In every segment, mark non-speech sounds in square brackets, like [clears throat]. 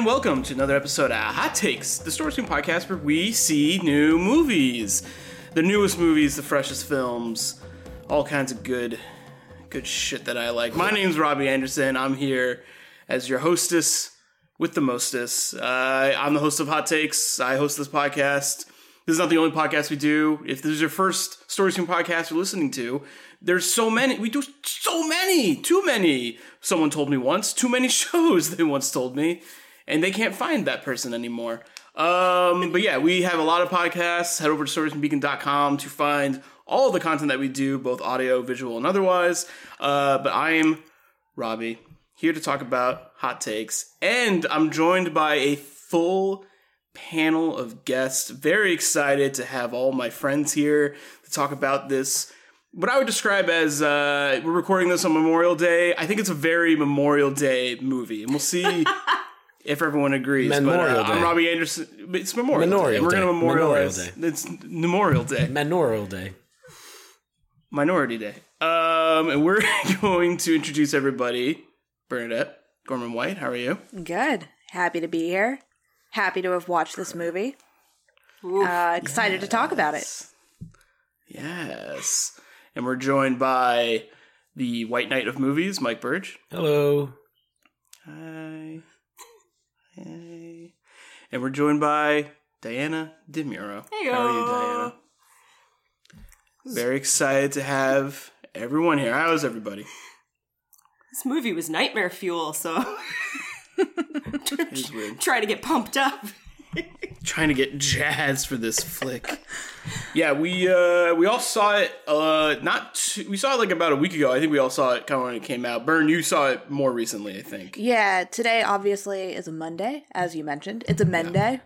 And welcome to another episode of Hot Takes, the Story Screen podcast where we see new movies, the newest movies, the freshest films, all kinds of good, good shit that I like. My name's Robbie Anderson. I'm here as your hostess with the mostest. Uh, I'm the host of Hot Takes. I host this podcast. This is not the only podcast we do. If this is your first Story Screen podcast you're listening to, there's so many. We do so many, too many. Someone told me once, too many [laughs] shows. They once told me, and they can't find that person anymore. Um, but yeah, we have a lot of podcasts. Head over to storyscreenbeacon.com to find all the content that we do, both audio, visual, and otherwise. Uh, but I am Robbie here to talk about hot takes, and I'm joined by a full panel of guests. Very excited to have all my friends here to talk about this what I would describe as uh, we're recording this on Memorial Day. I think it's a very Memorial Day movie, and we'll see [laughs] if everyone agrees. Memorial but, uh, I'm Robbie Anderson. It's Memorial, Day. Memorial and We're going to memorialize. Memorial Day. It's Memorial Day, Memorial Day. Minority Day. Um, and we're [laughs] going to introduce everybody. Bernadette Gorman White, how are you? Good. Happy to be here. Happy to have watched this movie. Uh, excited to talk about it. Yes. And we're joined by the White Knight of Movies, Mike Burge. Hello. Hi. Hey. And we're joined by Diana DeMuro. Heyo. How are you, Diana? Very excited to have everyone here. How's everybody? This movie was nightmare fuel, so [laughs] [laughs] weird. trying to get pumped up. Trying to get jazz for this flick. Yeah, we uh we all saw it uh not too, we saw it like about a week ago. I think we all saw it kind of when it came out. Burn, you saw it more recently, I think. Yeah, today obviously is a Monday, as you mentioned. It's a Monday.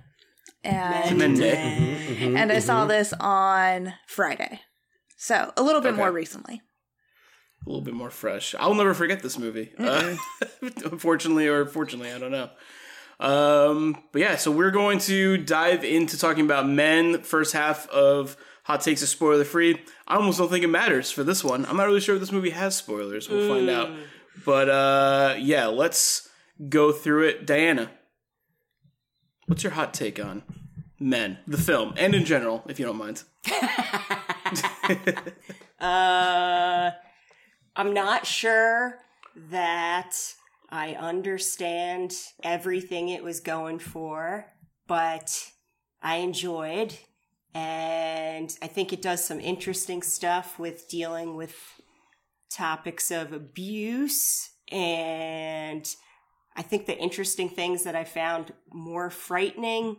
And Monday. [laughs] and I saw this on Friday. So a little bit Okay. more recently. a little bit more fresh. I'll never forget this movie. Uh, [laughs] unfortunately or fortunately, I don't know. Um, but yeah, so we're going to dive into talking about men. First half of Hot Takes is spoiler free. I almost don't think it matters for this one. I'm not really sure if this movie has spoilers. We'll find out. But uh, yeah, let's go through it. Diana, what's your hot take on Men, the film, and in general, if you don't mind? [laughs] Uh, I'm not sure that I understand everything it was going for, but I enjoyed. And I think it does some interesting stuff with dealing with topics of abuse. And I think the interesting things that I found more frightening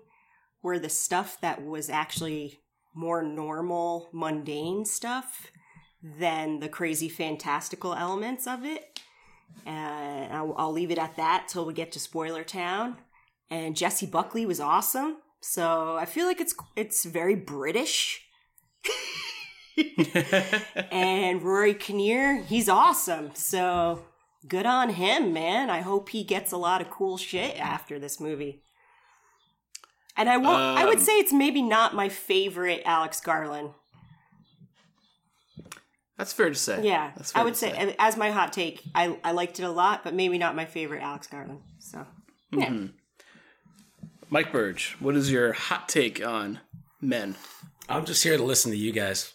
were the stuff that was actually more normal, mundane stuff than the crazy fantastical elements of it. And I'll, I'll leave it at that till we get to Spoiler Town. And Jessie Buckley was awesome, so I feel like it's it's very British. [laughs] and Rory Kinnear, he's awesome. So good on him, man. I hope he gets a lot of cool shit after this movie. And I won't. I would Um, say it's maybe not my favorite Alex Garland. That's fair to say. Yeah, That's fair I would to say, as my hot take, I I liked it a lot, but maybe not my favorite Alex Garland. So yeah, Mm-hmm. Mike Burge, what is your hot take on Men? I'm just here to listen to you guys.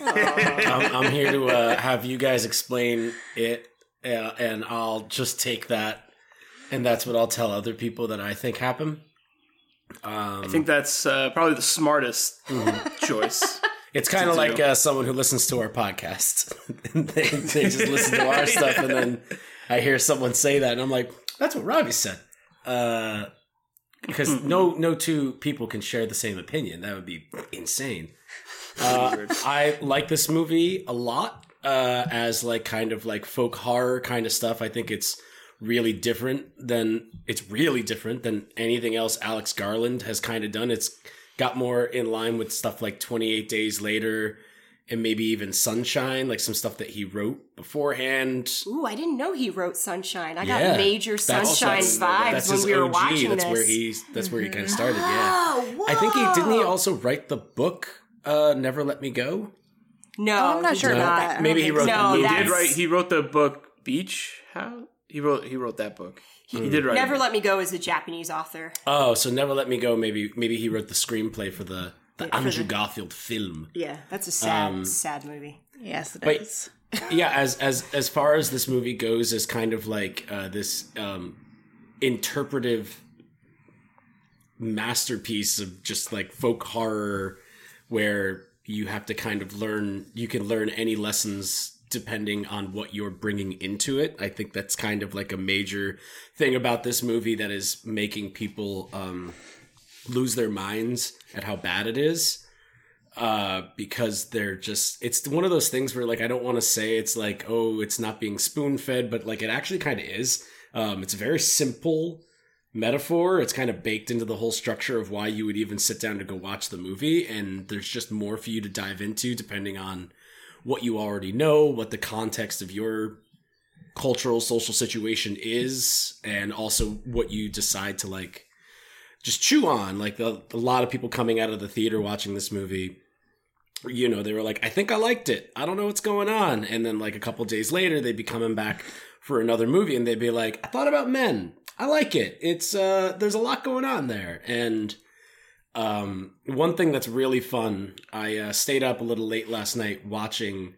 [laughs] I'm, I'm here to uh, have you guys explain it, uh, and I'll just take that, and that's what I'll tell other people that I think happen. Um, I think that's uh, probably the smartest choice. It's kind of like uh, someone who listens to our podcast. [laughs] they, they just listen to our stuff, and then I hear someone say that, and I'm like, "That's what Robbie said." Uh, because no, no two people can share the same opinion. That would be insane. Uh, I like this movie a lot uh, as like kind of like folk horror kind of stuff. I think it's really different than it's really different than anything else Alex Garland has kind of done. It's got more in line with stuff like 28 Days Later and maybe even Sunshine, like some stuff that he wrote beforehand. ooh, I didn't know he wrote Sunshine. I got major Sunshine that's- vibes That's when we were OG. watching That's this. where he's that's where he kind of started. Yeah. Oh, I think he didn't he also write the book uh Never Let Me Go? No, Oh, I'm not sure did about that. Maybe he wrote. No, the He did write. He wrote the book Beach House. He wrote he wrote that book. He, he did write. Never it. Let Me Go is a Japanese author. Oh, so Never Let Me Go. Maybe maybe he wrote the screenplay for the the for Andrew the- Garfield film. Yeah, that's a sad, Um, sad movie. Yes, it is. But- [laughs] yeah, as as as far as this movie goes, as kind of like uh, this um, interpretive masterpiece of just like folk horror, where you have to kind of learn. You can learn any lessons depending on what you're bringing into it. I think that's kind of like a major thing about this movie that is making people um, lose their minds at how bad it is. Uh because they're just it's one of those things where like I don't want to say it's like oh it's not being spoon fed but like it actually kind of is. Um it's a very simple metaphor. It's kind of baked into the whole structure of why you would even sit down to go watch the movie and there's just more for you to dive into depending on what you already know what the context of your cultural social situation is and also what you decide to like just chew on. Like the, a lot of people coming out of the theater watching this movie, you know, they were like, I think I liked it. I don't know what's going on. And then like a couple days later, they'd be coming back for another movie and they'd be like, I thought about men. I like it. It's, uh, there's a lot going on there. And, um, one thing that's really fun, I uh, stayed up a little late last night watching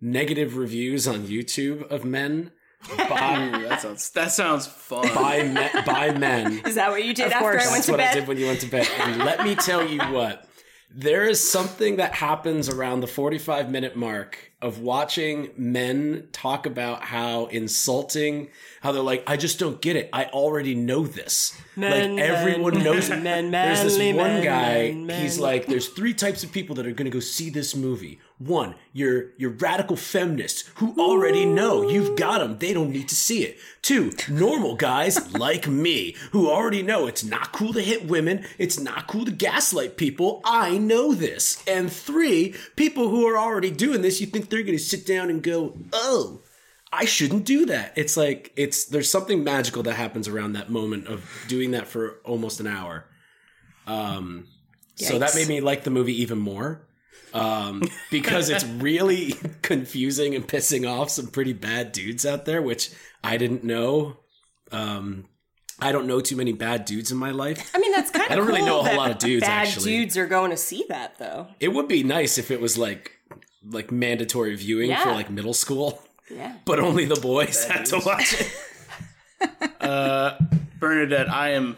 negative reviews on YouTube of men by, [laughs] Ooh, that sounds that sounds fun. by, me- by men. [laughs] Is that what you did Of after course. I went That's to what? I did when you went to bed. And let me tell you what, there is something that happens around the 45 minute mark of watching men talk about how insulting, how they're like, I just don't get it. I already know this. Men, like everyone men, knows. men, [laughs] men, there's this one guy. He's like, there's three types of people that are going to go see this movie. One, you're you're radical feminists who already know you've got them. They don't need to see it. Two, normal guys [laughs] like me who already know it's not cool to hit women. It's not cool to gaslight people. I know this. And three, people who are already doing this. You think they're going to sit down and go, oh. I shouldn't do that. It's like it's there's something magical that happens around that moment of doing that for almost an hour. Um, so that made me like the movie even more um, because it's really [laughs] confusing and pissing off some pretty bad dudes out there, which I didn't know. Um, I don't know too many bad dudes in my life. I mean, that's kind [laughs] of I don't really know a whole lot of dudes, Bad actually. dudes are going to see that, though. It would be nice if it was like like mandatory viewing for like middle school, Yeah. [laughs] but only the boys had to watch it. Uh, Bernadette, I am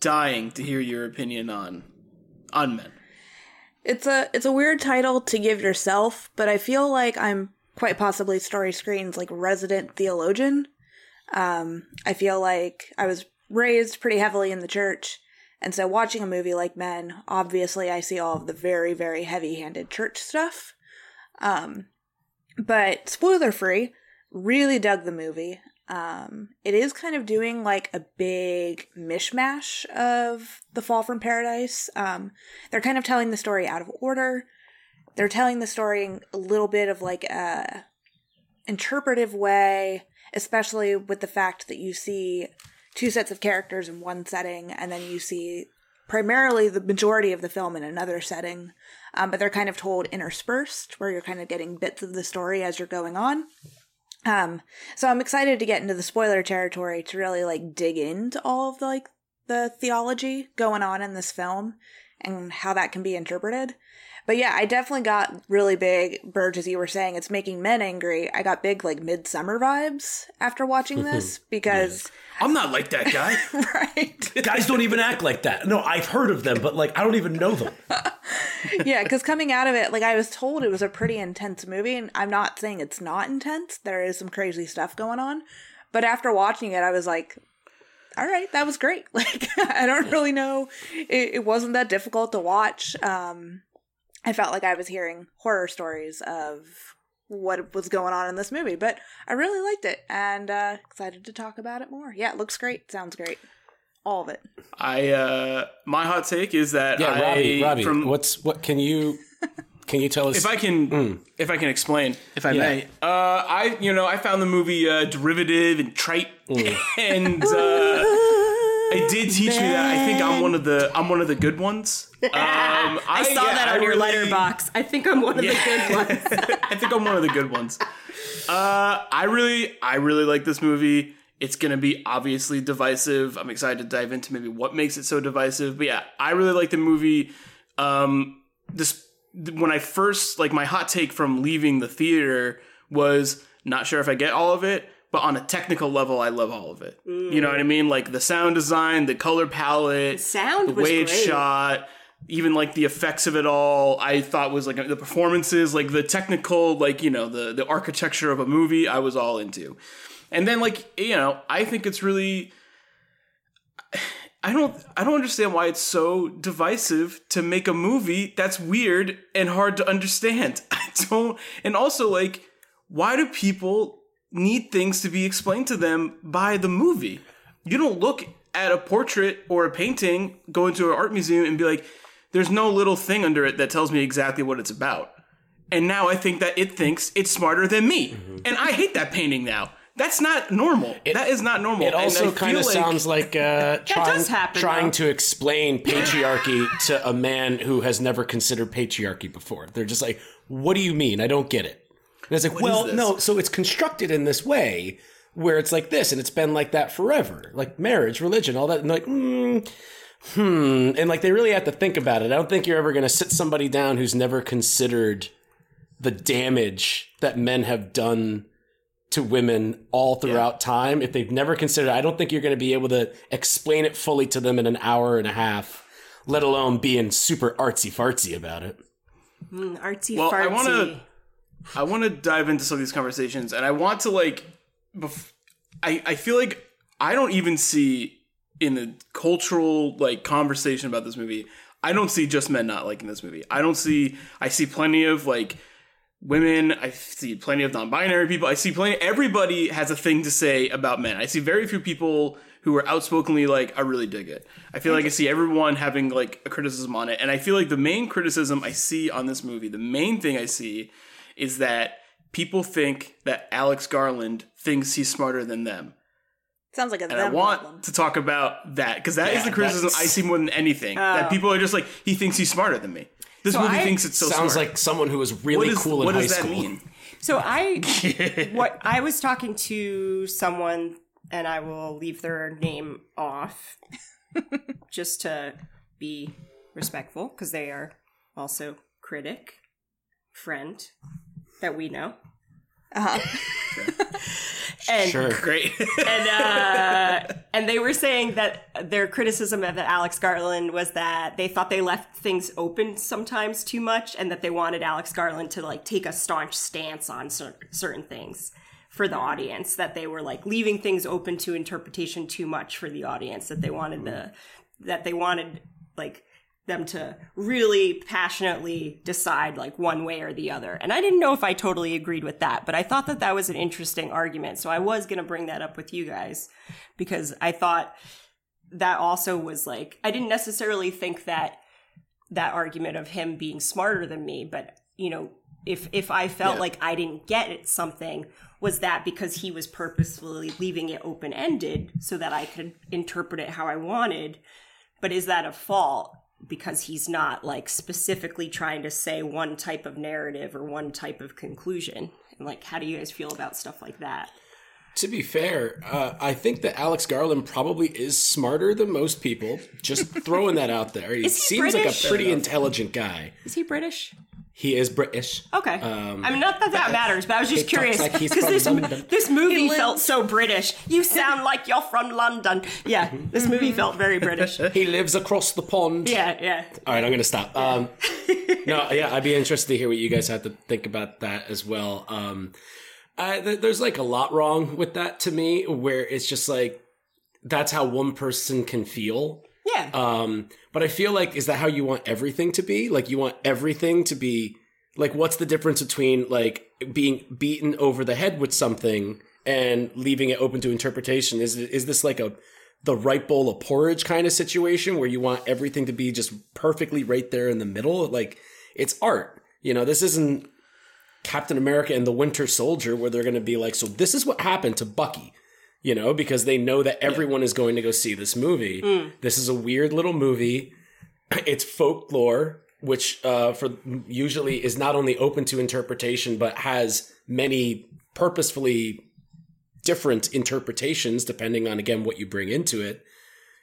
dying to hear your opinion on on men. It's a it's a weird title to give yourself, but I feel like I'm quite possibly Story Screen's like resident theologian. Um, I feel like I was raised pretty heavily in the church, and so watching a movie like Men, obviously I see all of the very very heavy-handed church stuff. Um, but spoiler free, really dug the movie. Um, it is kind of doing like a big mishmash of the fall from paradise. Um, they're kind of telling the story out of order. They're telling the story in a little bit of like a interpretive way, especially with the fact that you see two sets of characters in one setting and then you see primarily the majority of the film in another setting. Um, but they're kind of told interspersed, where you're kind of getting bits of the story as you're going on. Um, so I'm excited to get into the spoiler territory to really like dig into all of the like the theology going on in this film and how that can be interpreted. But yeah, I definitely got really big, Burge, as you were saying, it's making men angry. I got big like Midsommar vibes after watching [laughs] this because I'm not like that guy. [laughs] right. [laughs] Guys don't even act like that. No, I've heard of them, but like I don't even know them. yeah, because coming out of it, like I was told it was a pretty intense movie, and I'm not saying it's not intense. There is some crazy stuff going on, but after watching it, I was like, "All right, that was great." Like I don't really know, it, it wasn't that difficult to watch. Um, I felt like I was hearing horror stories of what was going on in this movie, but I really liked it and uh, excited to talk about it more. Yeah, it looks great, sounds great, all of it. I uh, my hot take is that Yeah, I, Robbie, Robbie, from what's what? Can you can you tell us? if I can Hmm. if I can explain, if I Yeah. may, uh, I you know I found the movie uh, derivative and trite, Hmm. [laughs] and uh, it did teach me that I think I'm one of the I'm one of the good ones. [laughs] Um, I, I saw yeah, that I on your really- Letterboxd. I think I'm one of the good [laughs] ones. I think I'm one of the good ones. Uh, I really, I really like this movie. It's going to be obviously divisive. I'm excited to dive into maybe what makes it so divisive. But yeah, I really like the movie. Um, this when I first like my hot take from leaving the theater was not sure if I get all of it, but on a technical level, I love all of it. You know what I mean? Like the sound design, the color palette, sound the way it's shot, even like the effects of it all. I thought was like the performances, like the technical, like you know the the architecture of a movie. I was all into, and then like you know I think it's really. I don't I don't understand why it's so divisive to make a movie that's weird and hard to understand. [laughs] I don't and also like why do people need things to be explained to them by the movie? You don't look at a portrait or a painting, go into an art museum and be like there's no little thing under it that tells me exactly what it's about. And now I think that it thinks it's smarter than me. And I hate that painting now. That's not normal. that is not normal. It also kind of like- sounds like uh, [laughs] trying, happen, trying to explain [laughs] patriarchy to a man who has never considered patriarchy before. They're just like, "What do you mean? I don't get it." And it's like, well, this? no. So it's constructed in this way where it's like this, and it's been like that forever, like marriage, religion, all that. And like, mm, hmm, and like they really have to think about it. I don't think you're ever going to sit somebody down who's never considered the damage that men have done to women all throughout time if they've never considered i don't think you're going to be able to explain it fully to them in an hour and a half let alone being super artsy fartsy about it Mm, artsy Well, I fartsy. wanna- I want to dive into some of these conversations, and I want to like, bef- I I feel like I don't even see in the cultural like conversation about this movie. I don't see just men not liking this movie. I don't see. I see plenty of like women. I see plenty of non-binary people. I see plenty. Everybody has a thing to say about men. I see very few people who are outspokenly like, I really dig it. I feel like I see everyone having like a criticism on it, and I feel like the main criticism I see on this movie, the main thing I see, is that people think that Alex Garland thinks he's smarter than them. Sounds like a And I want problem. to talk about that because that is Yeah, the criticism that's- I see more than anything. that oh. people are just like, he thinks he's smarter than me. This So movie I- thinks it's so sounds smart. like someone who was really is, cool in what high does that school mean? So I [laughs] what I was talking to someone and I will leave their name off just to be respectful because they are also critic friend that we know. Uh-huh. [laughs] And sure Great. [laughs] and uh, and they were saying that their criticism of Alex Garland was that they thought they left things open sometimes too much, and that they wanted Alex Garland to like take a staunch stance on cer- certain things for the audience. That they were like leaving things open to interpretation too much for the audience. That they wanted the that they wanted like them to really passionately decide like one way or the other. And I didn't know if I totally agreed with that, but I thought that that was an interesting argument. So I was going to bring that up with you guys because I thought that also was like I didn't necessarily think that that argument of him being smarter than me, but you know, if if I felt Yeah. like I didn't get something was that because he was purposefully leaving it open ended so that I could interpret it how I wanted but is that a fault because he's not like specifically trying to say one type of narrative or one type of conclusion. And like how do you guys feel about stuff like that? To be fair uh, i think that alex garland probably is smarter than most people. Just throwing that out there. He, he seems like a pretty intelligent guy. Is he british he is british. Okay. Um, i mean not that that matters but i was just curious because from this, London. this movie He felt so british. You sound like you're from london. Yeah this movie felt very british. [laughs] He lives across the pond. Yeah yeah. All right, I'm gonna stop. Um, [laughs] no, yeah, I'd be interested to hear what you guys have to think about that as well. Um, I, th- there's like a lot wrong with that to me, where it's just like that's how one person can feel. Yeah Um, but I feel like is that how you want everything to be? Like you want everything to be like what's the difference between like being beaten over the head with something and leaving it open to interpretation? Is is this like a the right bowl of porridge kind of situation where you want everything to be just perfectly right there in the middle? Like it's art. You know, this isn't Captain America and the Winter Soldier where they're going to be like, so this is what happened to Bucky you know, because they know that everyone is going to go see this movie. This is a weird little movie. [clears throat] It's folklore, which uh, for usually is not only open to interpretation but has many purposefully different interpretations depending on again what you bring into it.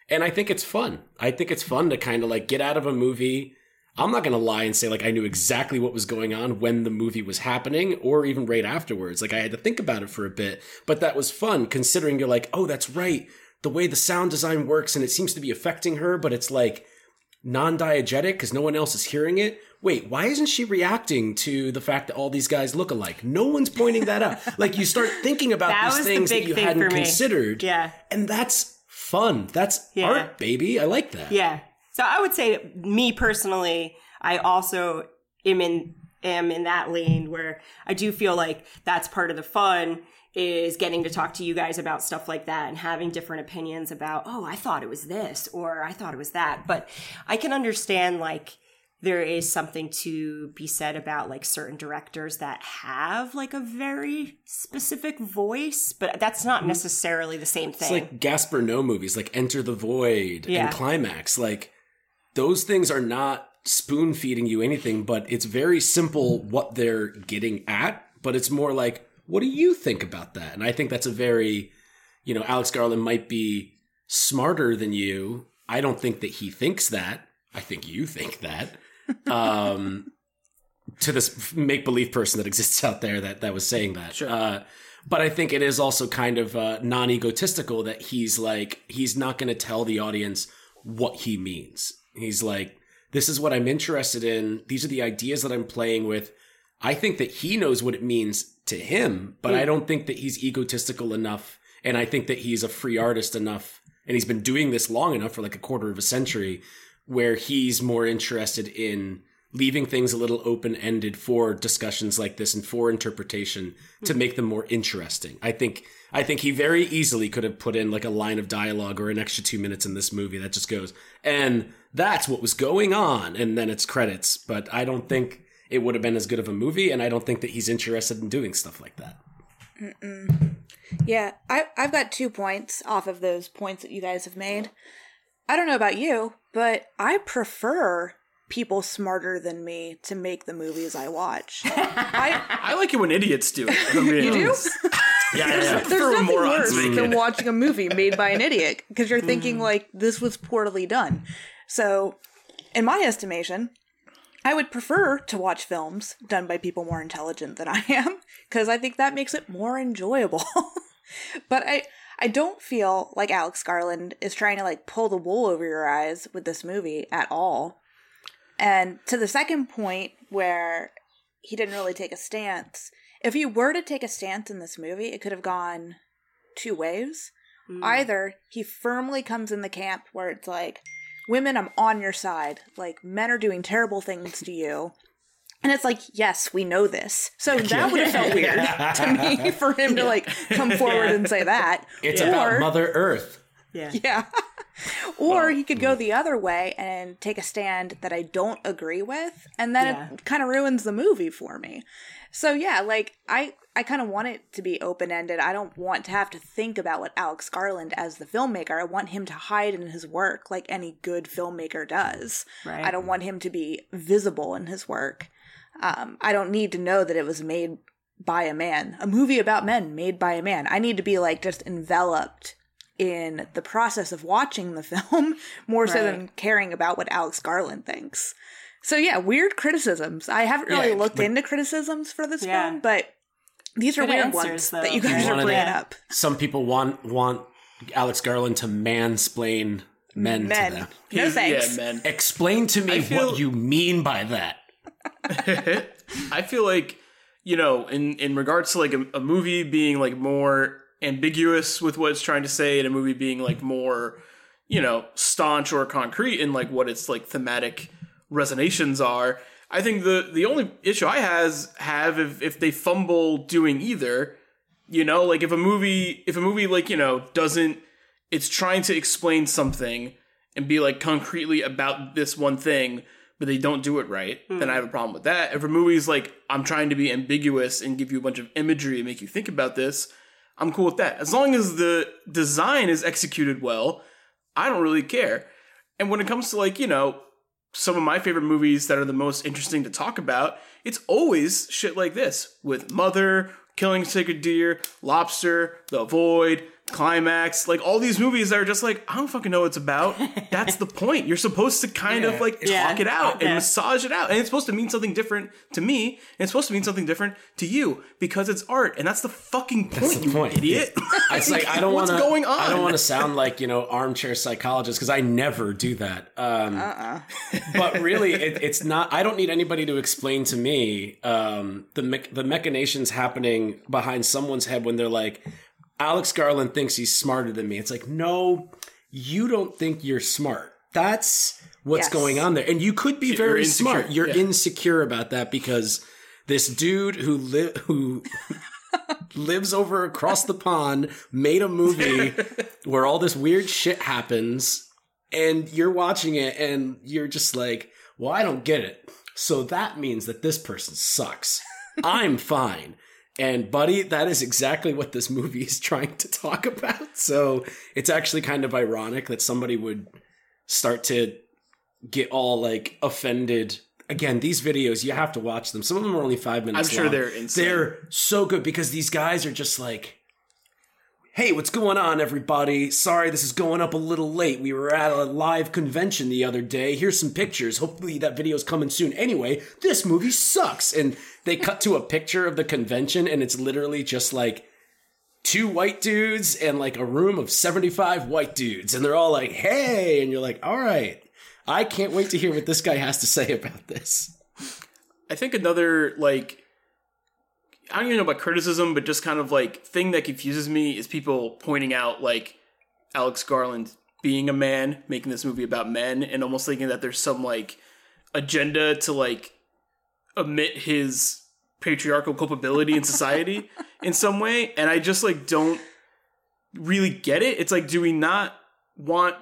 And I think it's fun. I think it's fun to kind of like get out of a movie. I'm not going to lie and say like I knew exactly what was going on when the movie was happening or even right afterwards. Like I had to think about it for a bit, but that was fun considering you're like, "Oh, that's right. The way the sound design works and it seems to be affecting her, but it's like non-diegetic because no one else is hearing it. Wait, why isn't she reacting to the fact that all these guys look alike? No one's pointing that out. [laughs] like you start thinking about That these was the things that you thing hadn't considered. Yeah. And that's fun. That's Yeah. art, baby. I like that. Yeah. So I would say, me personally, I also am in am in that lane where I do feel like that's part of the fun is getting to talk to you guys about stuff like that and having different opinions about, oh, I thought it was this or I thought it was that. But I can understand like there is something to be said about like certain directors that have like a very specific voice, but that's not mm-hmm. necessarily the same It's thing. like Gaspar Noé movies, like Enter the Void Yeah. and Climax. Like those things are not spoon feeding you anything, but it's very simple what they're getting at. But it's more like, what do you think about that? And I think that's a very, you know, Alex Garland might be smarter than you. I don't think that he thinks that. I think you think that. [laughs] Um, to this make believe person that exists out there that that was saying that. Sure. Uh, but I think it is also kind of uh, non egotistical that he's like he's not going to tell the audience what he means. He's like, this is what I'm interested in. These are the ideas that I'm playing with. I think that he knows what it means to him, but I mm. don't think that he's egotistical enough. And I think that he's a free artist enough. And he's been doing this long enough for like a quarter of a century where he's more interested in leaving things a little open ended for discussions like this and for interpretation to make them more interesting. I think I think he very easily could have put in like a line of dialogue or an extra 2 minutes in this movie that just goes and that's what was going on and then it's credits, but I don't think it would have been as good of a movie and I don't think that he's interested in doing stuff like that. Yeah, I, I've got two points off of those points that you guys have made. I don't know about you, but I prefer people smarter than me to make the movies I watch. [laughs] I, I like it when idiots do it. if I'm being you do? honest. [laughs] Yeah, yeah. There's prefer nothing worse than it. watching a movie made by an idiot because you're thinking mm. like this was poorly done. So, in my estimation, I would prefer to watch films done by people more intelligent than I am because I think that makes it more enjoyable. [laughs] but I I don't feel like Alex Garland is trying to like pull the wool over your eyes with this movie at all. And to the second point where he didn't really take a stance, if he were to take a stance in this movie, it could have gone two ways. Hmm. Either he firmly comes in the camp where it's like, women, I'm on your side. Like, men are doing terrible things to you. And it's like, yes, we know this. So that would have felt weird [laughs] to me for him to like come forward and say that. It's Or- about Mother Earth. Yeah. [laughs] yeah. or he could go the other way and take a stand that I don't agree with, and then Yeah. it kind of ruins the movie for me. So yeah, like I I kind of want it to be open ended. I don't want to have to think about what Alex Garland as the filmmaker. I want him to hide in his work like any good filmmaker does. Right. I don't want him to be visible in his work. Um, I don't need to know that it was made by a man. A movie about men made by a man. I need to be like just enveloped in the process of watching the [laughs] film more so than caring about what Alex Garland thinks. So yeah, weird criticisms. I haven't really Yeah, looked but- into criticisms for this Yeah. film, but these are Good weird answers, ones though. that you guys You are wanted- bringing Yeah. up. Some people want want Alex Garland to mansplain men, to them. no thanks. Yeah, man. Explain to me feel- what you mean by that. [laughs] I feel like you know, in in regards to like a, a movie being like more ambiguous with what it's trying to say, and a movie being like more, you know, staunch or concrete in like what its like thematic resonations are. I think the the only issue I has have if if they fumble doing either, you know, like if a movie if a movie like you know doesn't it's trying to explain something and be like concretely about this one thing, but they don't do it right, then I hmm. have a problem with that. If a movie's like, I'm trying to be ambiguous and give you a bunch of imagery and make you think about this, I'm cool with that. As long as the design is executed well, I don't really care. And when it comes to like, you know, some of my favorite movies that are the most interesting to talk about, it's always shit like this with Mother, Killing Sacred Deer, Lobster, The Void, Climax, like all these movies that are just like I don't fucking know what it's about. [laughs] That's the point. You're supposed to kind of like Yeah. talk it out Okay. and massage it out, and it's supposed to mean something different to me, and it's supposed to mean something different to you because it's art, and that's the fucking point, the you point. idiot. [laughs] It's like I don't want What's to. going on? I don't want to sound like you know armchair psychologist because I never do that. Um, Uh-uh. [laughs] but really, it, it's not. I don't need anybody to explain to me um, the me- the machinations happening behind someone's head when they're like, Alex Garland thinks he's smarter than me. It's like, no, you don't think you're smart. That's what's Yes. going on there, and you could be very insecure. smart. You're Yeah. insecure about that because this dude who li- who [laughs] lives over across the pond made a movie [laughs] where all this weird shit happens and you're watching it and you're just like well i don't get it so that means that this person sucks [laughs] i'm fine and buddy that is exactly what this movie is trying to talk about. So it's actually kind of ironic that somebody would start to get all like offended. Again these videos you have to watch them. Some of them are only five minutes I'm sure long. they're insane. they're so good because these guys are just like hey what's going on everybody? Sorry this is going up a little late. We were at a live convention the other day. Here's some pictures. Hopefully that video's coming soon. Anyway this movie sucks. And they cut to a picture of the convention and it's literally just like two white dudes and like a room of 75 white dudes and they're all like hey! And you're like all right. I can't wait to hear what this guy has to say about this. I think another like I don't even know about criticism, but just kind of like thing that confuses me is people pointing out like Alex Garland being a man, making this movie about men, and almost thinking that there's some like agenda to like omit his patriarchal culpability in society [laughs] in some way. And I just like don't really get it. It's like, do we not want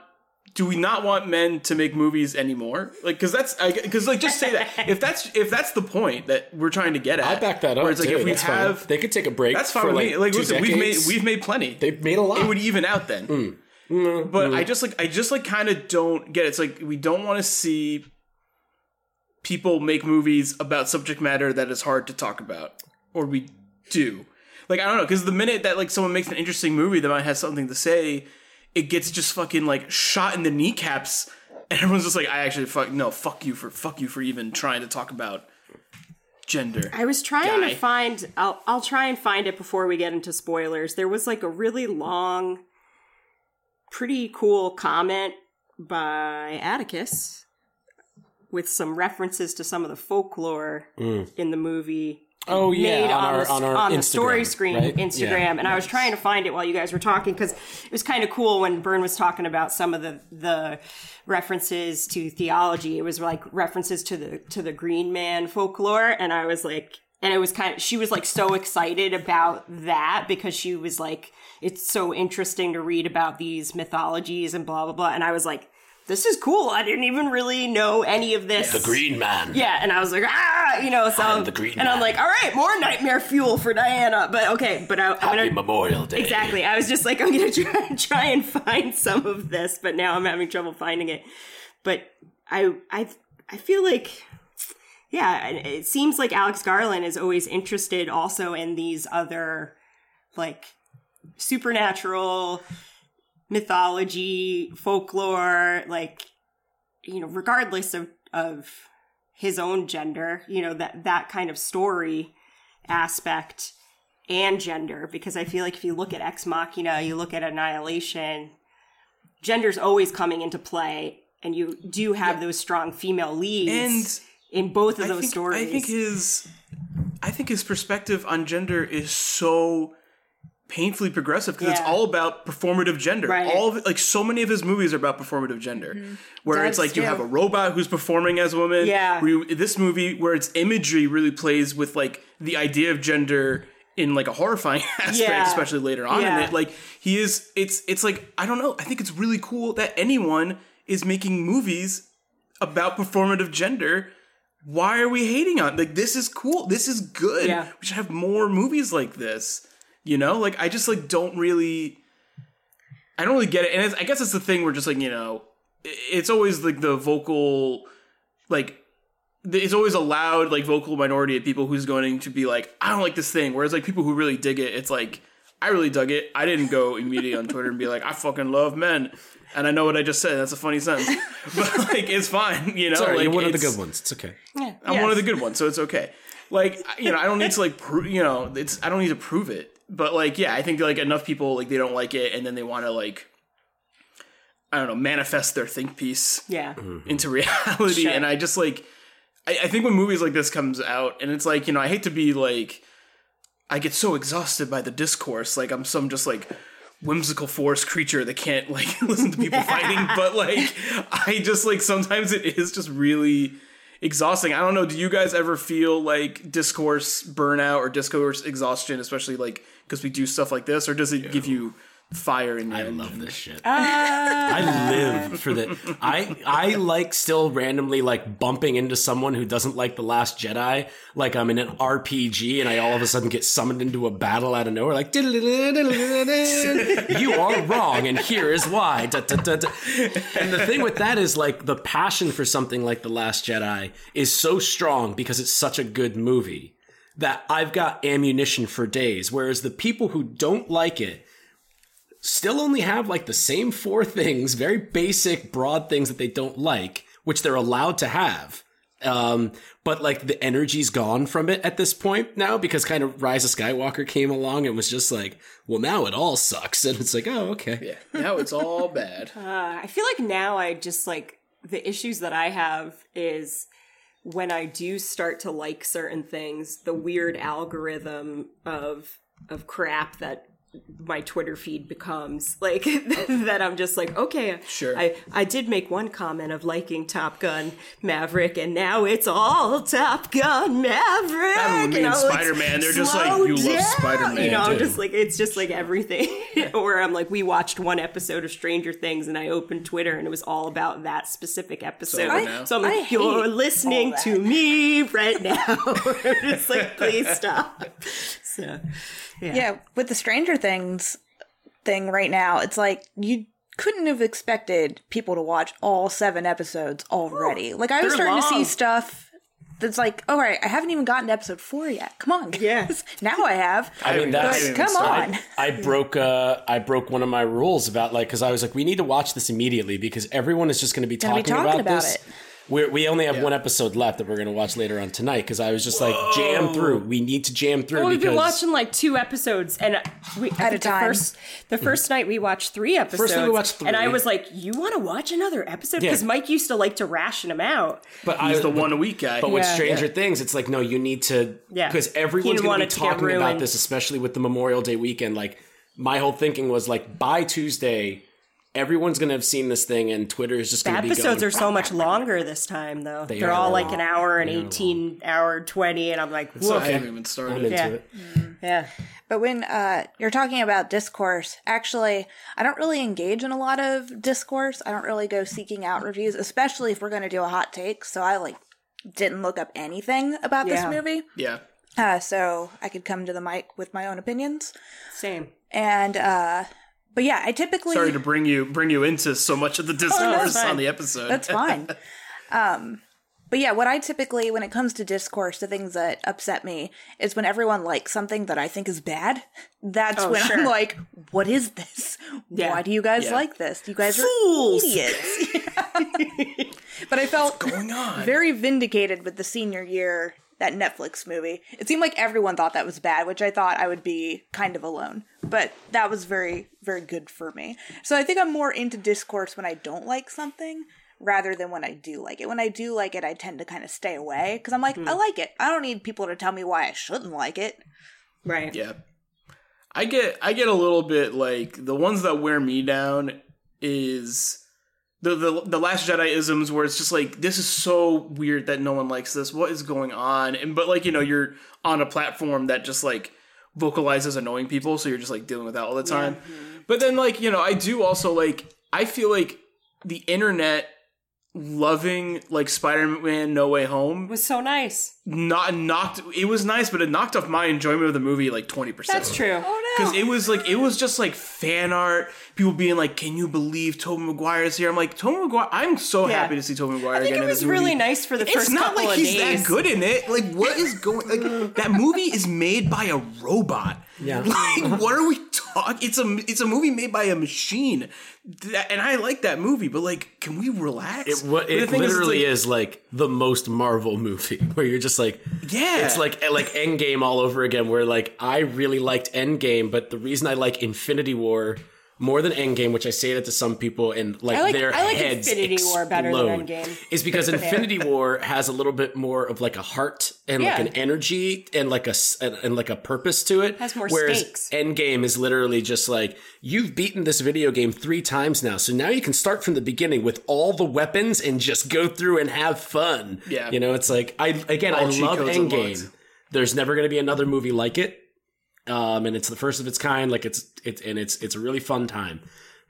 do we not want men to make movies anymore? Like, because that's because like just say that if that's if that's the point that we're trying to get at, i back that up Where it's like too. if we That's have fine. they could take a break that's fine for like. Like, listen, we've made we've made plenty. they've made a lot it would even out then. Mm. But I just like I just like kind of don't get it. It's like we don't want to see people make movies about subject matter that is hard to talk about, or we do. Like I don't know, because the minute that like someone makes an interesting movie that might have something to say, it gets just fucking like shot in the kneecaps, and everyone's just like, I actually fuck no, fuck you for fuck you for even trying to talk about gender. I was trying Guy. to find. I'll I'll try and find it before we get into spoilers. There was like a really long, pretty cool comment by Atticus with some references to some of the folklore mm. in the movie. oh yeah made on, on, our the, on our on the Instagram, story screen right? Instagram, Yeah. and I was trying to find it while you guys were talking because it was kind of cool when Byrne was talking about some of the the references to theology. It was like references to the to the Green Man folklore, and I was like, and it was kind of she was like so excited about that because she was like, it's so interesting to read about these mythologies and blah blah blah, and I was like. This is cool. I didn't even really know any of this. the green man Yeah, and I was like, ah, you know, so I'm the green and I'm like, all right, more nightmare fuel for Diana. But okay, but I, I'm Happy gonna memorial day exactly. I was just like, I'm gonna [laughs] try, try and find some of this, but now I'm having trouble finding it. But I, I, I feel like, yeah, it seems like Alex Garland is always interested also in these other, like, supernatural mythology, folklore, like you know, regardless of of his own gender, you know, that that kind of story aspect and gender because I feel like if you look at Ex Machina, you look at Annihilation, gender's always coming into play and you do have those strong female leads and in both of I those think, stories. I think his I think his perspective on gender is so painfully progressive because it's all about performative gender. Right. All of like so many of his movies are about performative gender, mm-hmm. where it's That's like you have a robot who's performing as a woman. Yeah. where you- this movie where its imagery really plays with like the idea of gender in like a horrifying [laughs] aspect, Yeah. especially later on Yeah. in it. Like he is, it's it's like I don't know. I think it's really cool that anyone is making movies about performative gender why are we hating on like this is cool this is good Yeah. we should have more movies like this you know like i just like don't really i don't really get it and it's, i guess it's the thing where just like you know it's always like the vocal like it's always a loud like vocal minority of people who's going to be like I don't like this thing. Whereas like people who really dig it, it's like I really dug it. I didn't go immediately on Twitter and be like I fucking love men. And I know what I just said. That's a funny sentence, [laughs] but like it's fine. You know, Sorry, like you're one of the good ones. It's okay. I'm one of the good ones, so it's okay. Like you know, I don't need to like prove. You know, it's I don't need to prove it. But like, yeah, I think like enough people like they don't like it, and then they want to like I don't know manifest their think piece Yeah. Mm-hmm. into reality. Sure. And I just like I, I think when movies like this comes out, and it's like you know, I hate to be like I get so exhausted by the discourse. Like I'm some just like whimsical force creature that can't like [laughs] listen to people [laughs] fighting. But like I just like sometimes it is just really exhausting. I don't know. Do you guys ever feel like discourse burnout or discourse exhaustion, especially like because we do stuff like this, or does it give you fire in your I engine? love this shit. Uh, I live for the. I I like still randomly like bumping into someone who doesn't like the Last Jedi. Like I'm in an RPG and I all of a sudden get summoned into a battle out of nowhere. Like you are wrong and here is why. Da, da, da, da. And the thing with that is like the passion for something like the Last Jedi is so strong because it's such a good movie that I've got ammunition for days. Whereas the people who don't like it still only have like the same four things, very basic, broad things that they don't like, which they're allowed to have. Um, but like the energy's gone from it at this point now because kind of Rise of Skywalker came along and was just like, well, now it all sucks. [laughs] And it's like, oh, okay. Yeah, now it's all bad. [laughs] Uh, I feel like now I just like the issues that I have is when I do start to like certain things, the weird algorithm of of crap that my Twitter feed becomes like [laughs] that I'm just like okay Sure. I I did make one comment of liking Top Gun Maverick and now it's all Top Gun Maverick That would be and in I'm like, Spider-Man. They're just like, "Slow "You love. Spider-Man, you know I'm too. just like it's just like everything [laughs] [laughs] or I'm like we watched one episode of Stranger Things and I opened Twitter and it was all about that specific episode over now. so I'm like hate you're listening to me right now I'm just like please stop so [laughs] yeah, Yeah, with the Stranger Things thing right now, it's like you couldn't have expected people to watch all seven episodes already. like I was they're starting to see stuff that's like, all right, I haven't even gotten to episode four yet. Come on, guys. Yeah. [laughs] now I have. I mean, But that's but come on. I broke uh I broke one of my rules about like because I was like we need to watch this immediately because everyone is just going to be talking, be talking about, about this. it. We're, we only have one episode left that we're going to watch later on tonight because I was just like jam through. We need to jam through Well, we've because been watching like two episodes, and uh, we, At a time. The first, the first mm-hmm. night we watched three episodes. First night we watched three, and I was like, "You want to watch another episode?" Yeah. Because Mike used to like to ration them out. but He's I, the one a week guy. But with Yeah. Stranger Things, it's like no, you need to Yeah. because everyone's gonna it be to talking about this, especially with the Memorial Day weekend. Like my whole thinking was like by Tuesday, everyone's going to have seen this thing, and Twitter is just The going to be episodes going, are so much longer this time, though. They are are all long. like an hour and They are eighteen, hour twenty, and I'm like, so I "Whoa." haven't even I'm started. into Yeah. it. yeah. But when uh, you're talking about discourse, actually, I don't really engage in a lot of discourse. I don't really go seeking out reviews, especially if we're going to do a hot take. So I like didn't look up anything about Yeah. this movie, Yeah. uh, so I could come to the mic with my own opinions. Same. And uh, but yeah, I typically Sorry to bring you bring you into so much of the [laughs] discourse fine. on the episode. That's fine. [laughs] um, but yeah, what I typically, when it comes to discourse, the things that upset me is when everyone likes something that I think is bad. That's Oh, when sure. I'm like, what is this? Yeah. Why do you guys Yeah. like this? You guys Fools. are idiots. [laughs] but I felt going on. very vindicated with the senior year that Netflix movie. It seemed like everyone thought that was bad, which I thought I would be kind of alone. But that was very, very good for me. So I think I'm more into discourse when I don't like something rather than when I do like it. When I do like it, I tend to kind of stay away because I'm like, I hmm. like it. I don't need people to tell me why I shouldn't like it. Right. Yeah. I get I get a little bit like the ones that wear me down is the the the last Jedi isms where it's just like this is so weird that no one likes this. What is going on? And but like you know you're on a platform that just like vocalizes annoying people, so you're just like dealing with that all the time. But then like you know I do also like I feel like the internet loving like Spider-Man No Way Home It was so nice. not knocked it was nice but it knocked off my enjoyment of the movie like 20%. That's true. Oh no. Because it was like it was just like fan art, people being like, "Can you believe Tobey Maguire's here?" I'm like, Tobey Maguire. I'm so Yeah. happy to see Tobey Maguire I think again. it was really nice for the It's first not couple like of he's days. that good in it. Like, what is [laughs] going? Like, that movie is made by a robot. Yeah. [laughs] Like, what are we talking? It's a it's a movie made by a machine, that, and I like that movie. But like, can we relax? It, what, But the it thing literally it's is like the most Marvel movie [laughs] where you're just like, Yeah. it's like eh, like Endgame all over again. Where like I really liked Endgame, but the reason I like Infinity War more than Endgame, which I say that to some people, and like, like- their I like heads Infinity War better than explode, Endgame. is because Infinity War has a little bit more of like a heart and like an energy and like a s- and, and like a purpose to it. Has more Whereas stakes. Endgame is literally just like you've beaten this video game three times now, so now you can start from the beginning with all the weapons and just go through and have fun. Yeah. you know, it's like I again All I love Endgame. There's never going to be another movie like it, um, and it's the first of its kind. Like it's it's and it's it's a really fun time,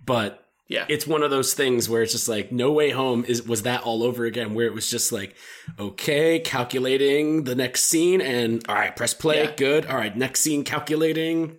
but. Yeah. It's one of those things where it's just like No Way Home is was that all over again where it was just like okay, calculating the next scene and all right, press play, Yeah. good. All right, next scene calculating.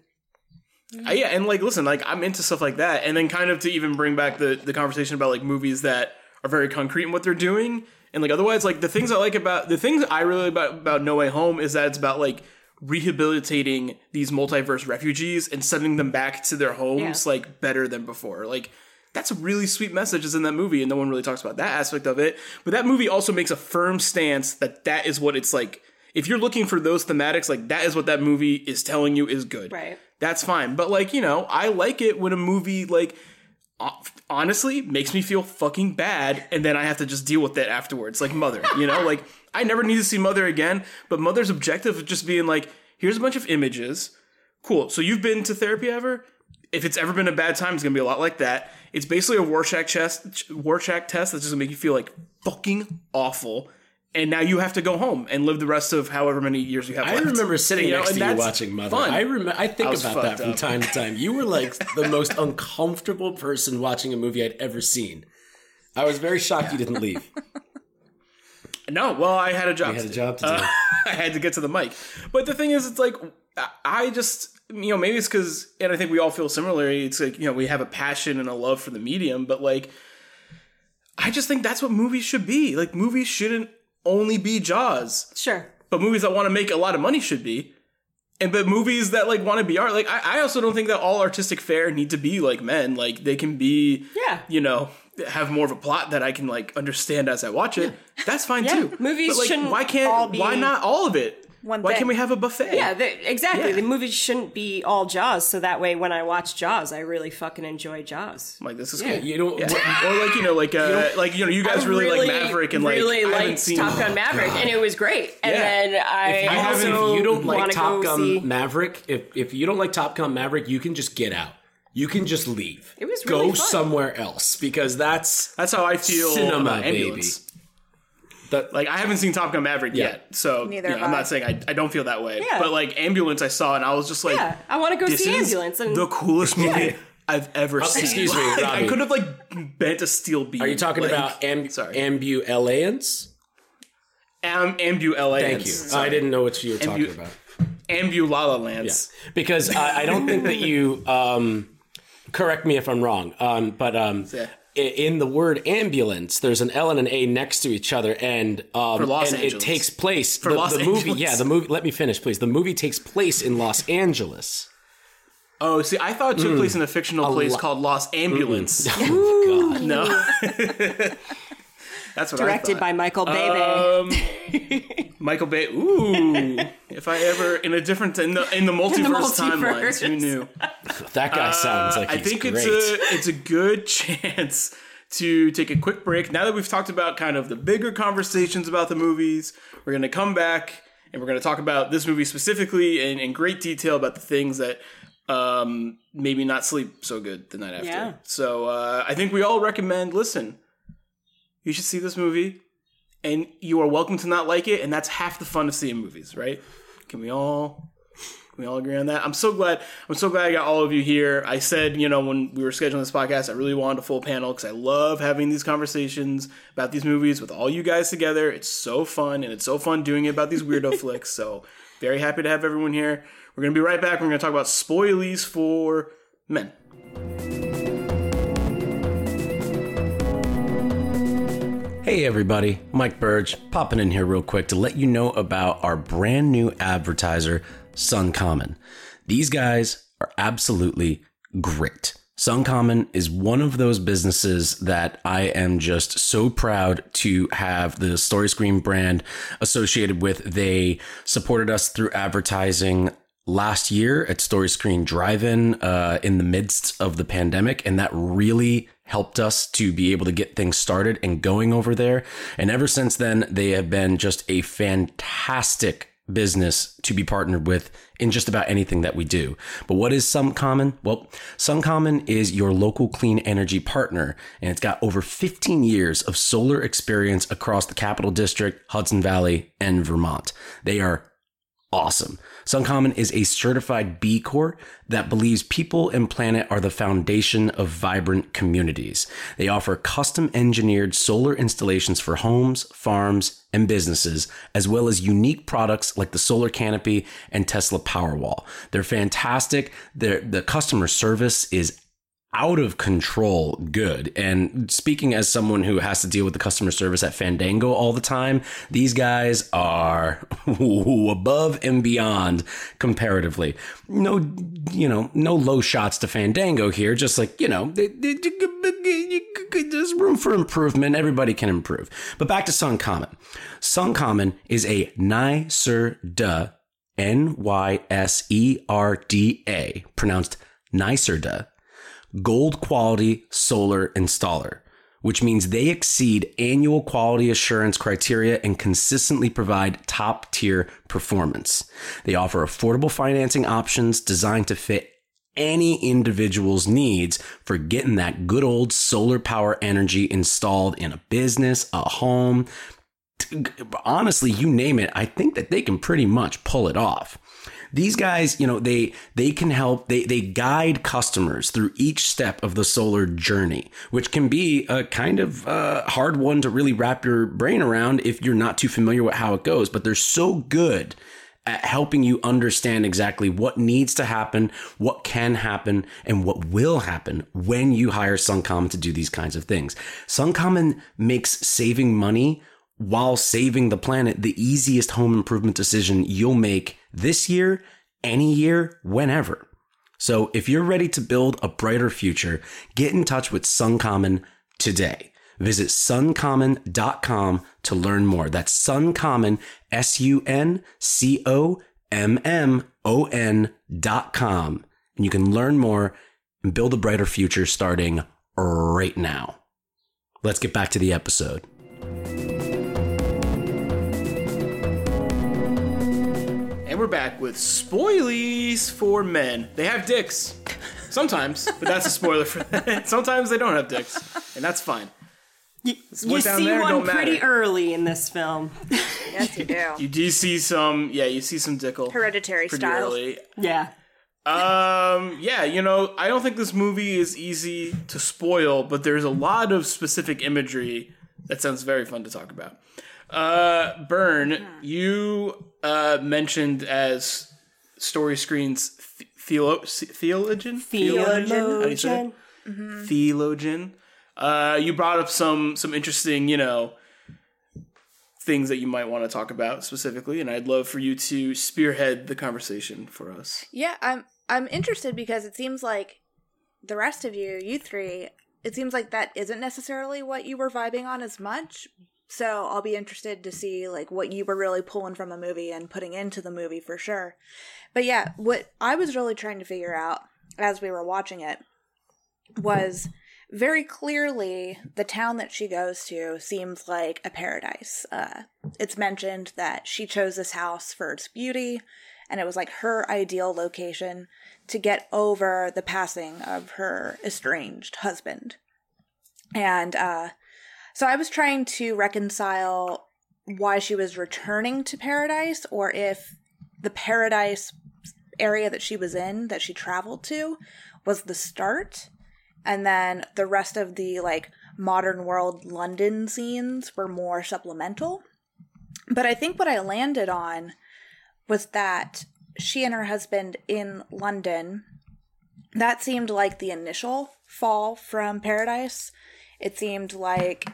Uh, yeah, and like, listen, like I'm into stuff like that, and then kind of to even bring back the the conversation about like movies that are very concrete in what they're doing, and like otherwise, like the things I like about the things I really like about about No Way Home is that it's about like rehabilitating these multiverse refugees and sending them back to their homes Yeah. like better than before, like. That's a really sweet message is in that movie, and no one really talks about that aspect of it. But that movie also makes a firm stance that that is what it's like. If you're looking for those thematics, like that is what that movie is telling you is good Right. that's fine. But like, you know, I like it when a movie like honestly makes me feel fucking bad and then I have to just deal with it afterwards. Like Mother, you know? like I never need to see Mother again, but Mother's objective of just being like, here's a bunch of images. Cool. So you've been to therapy ever? If it's ever been a bad time, it's gonna be a lot like that. It's basically a Rorschach test, Rorschach test that's just gonna make you feel like fucking awful. And now you have to go home and live the rest of however many years you have I left. remember sitting You next and to you watching Mother. fun. I remember. I think I about that from up. time to time. You were like [laughs] the most uncomfortable person watching a movie I'd ever seen. I was very shocked you didn't leave. No, well, I had a job. You had to a do. job to do. Uh, [laughs] I had to get to the mic. But the thing is, it's like I- I just you know maybe it's because, and I think we all feel similarly. It's like you know we have a passion and a love for the medium, but like I just think that's what movies should be. Like movies shouldn't only be Jaws, Sure. but movies that want to make a lot of money should be. And but movies that like want to be art, like I, I also don't think that all artistic fare need to be like men. Like they can be, Yeah. you know, have more of a plot that I can like understand as I watch it. That's fine Yeah. too. Movies but, like, shouldn't Why can't? Why not all of it? One why thing. can't we have a buffet? Yeah, the, exactly. Yeah. The movie shouldn't be all Jaws, so that way when I watch Jaws, I really fucking enjoy Jaws. I'm like this is Yeah, cool. you don't. or like you know, like [laughs] uh, like you know, you guys I really, like Maverick and like really I haven't seen Top Gun Maverick, and it was great. And Yeah. then I, If you, also if you don't like Top Gun see- Maverick, if if you don't like Top Gun Maverick, you can just get out. You can just leave. It was go really fun. somewhere else because that's That's how I feel Cinema, about ambulance. that. Like I haven't seen Top Gun Maverick Yeah. yet, so Neither you know, I'm I. not saying I, I don't feel that way. Yeah. But like ambulance, I saw and I was just like, Yeah, I want to go this see is Ambulance. And the coolest [laughs] movie I've ever seen. excuse me, [laughs] Like, I could have like bent a steel beam. Are you talking like, about amb- sorry. ambulance? Am- ambulance? Thank you. I didn't know what you were talking Ambu- about. Ambulala lands. because I, I don't think that you um, correct me if I'm wrong, um, but um, Yeah. in the word ambulance, there's an L and an A next to each other, and um, For Los and Angeles. it takes place For the, Los the movie. Angeles. Yeah, the movie. Let me finish, please. The movie takes place in Los [laughs] Angeles. Oh, see, I thought it took place in a fictional place lo- called Los Ambulance. [laughs] Oh god! [laughs] No, that's what directed I by Michael Bay. Um, Michael Bay. Ooh, if I ever in a different in the in the multiverse, timelines, who knew? [laughs] That guy sounds like Uh, I think great. it's a it's a good [laughs] chance to take a quick break. Now that we've talked about kind of the bigger conversations about the movies, we're going to come back and we're going to talk about this movie specifically in, in great detail about the things that um, maybe not sleep so good the night after. Yeah. So uh, I think we all recommend. Listen, you should see this movie, and you are welcome to not like it, and that's half the fun of seeing movies, right? Can we all we all agree on that? I'm so glad. I'm so glad I got all of you here. I said, you know, when we were scheduling this podcast, I really wanted a full panel because I love having these conversations about these movies with all you guys together. It's so fun, and it's so fun doing it about these weirdo [laughs] flicks. So very happy to have everyone here. We're gonna be right back. We're gonna talk about spoilies for men. Hey everybody, Mike Burge popping in here real quick to let you know about our brand new advertiser, Suncommon. These guys are absolutely great. Suncommon is one of those businesses that I am just so proud to have the Story Screen brand associated with. They supported us through advertising last year at Story Screen Drive-In uh, in the midst of the pandemic, and that really helped us to be able to get things started and going over there. And ever since then, they have been just a fantastic business to be partnered with in just about anything that we do. But what is Suncommon? Well, Suncommon is your local clean energy partner, and it's got over 15 years of solar experience across the Capital District, Hudson Valley, and Vermont. They are awesome. Suncommon is a certified B Corp that believes people and planet are the foundation of vibrant communities. They offer custom engineered solar installations for homes, farms, and businesses, as well as unique products like the solar canopy and Tesla Powerwall. They're fantastic. Their, the customer service is out of control good. And speaking as someone who has to deal with the customer service at Fandango all the time, these guys are [laughs] above and beyond comparatively. No, you know, no low shots to Fandango here. Just like, you know, there's room for improvement. Everybody can improve. But back to Suncommon. Suncommon is a NYSERDA, N Y S E R D A, pronounced NYSERDA gold quality solar installer, which means they exceed annual quality assurance criteria and consistently provide top tier performance. They offer affordable financing options designed to fit any individual's needs for getting that good old solar power energy installed in a business, a home. Honestly, you name it, I think that they can pretty much pull it off these guys, you know, they they can help. They they guide customers through each step of the solar journey, which can be a kind of uh, hard one to really wrap your brain around if you're not too familiar with how it goes. But they're so good at helping you understand exactly what needs to happen, what can happen, and what will happen when you hire Suncommon to do these kinds of things. Suncommon makes saving money while saving the planet the easiest home improvement decision you'll make this year, any year, whenever. So if you're ready to build a brighter future, get in touch with Suncommon today. Visit suncommon.com to learn more. That's Suncommon, S U N C O M M O N dot com. And you can learn more and build a brighter future starting right now. Let's get back to the episode. And we're back with spoilies for men. They have dicks. Sometimes, but that's a spoiler for [laughs] them. Sometimes they don't have dicks, and that's fine. You, you see there, one pretty matter. early in this film. [laughs] Yes, you do. You do see some, yeah, you see some dickle Hereditary pretty style. early. yeah. Um, yeah, you know, I don't think this movie is easy to spoil, but there's a lot of specific imagery that sounds very fun to talk about. Uh, Burn, you uh, mentioned as Story Screen's theolo- theologian? Theologian? How do you say it? Theologian. theologian. Uh, you brought up some some interesting, you know, things that you might want to talk about specifically, and I'd love for you to spearhead the conversation for us. Yeah, I'm I'm interested because it seems like the rest of you, you three, it seems like that isn't necessarily what you were vibing on as much. So I'll be interested to see like what you were really pulling from the movie and putting into the movie for sure. But yeah, what I was really trying to figure out as we were watching it was very clearly the town that she goes to seems like a paradise. Uh, it's mentioned that she chose this house for its beauty, and it was like her ideal location to get over the passing of her estranged husband. And uh, so I was trying to reconcile why she was returning to paradise, or if the paradise area that she was in that she traveled to was the start and then the rest of the like modern world London scenes were more supplemental. But I think what I landed on was that she and her husband in London that seemed like the initial fall from paradise. It seemed like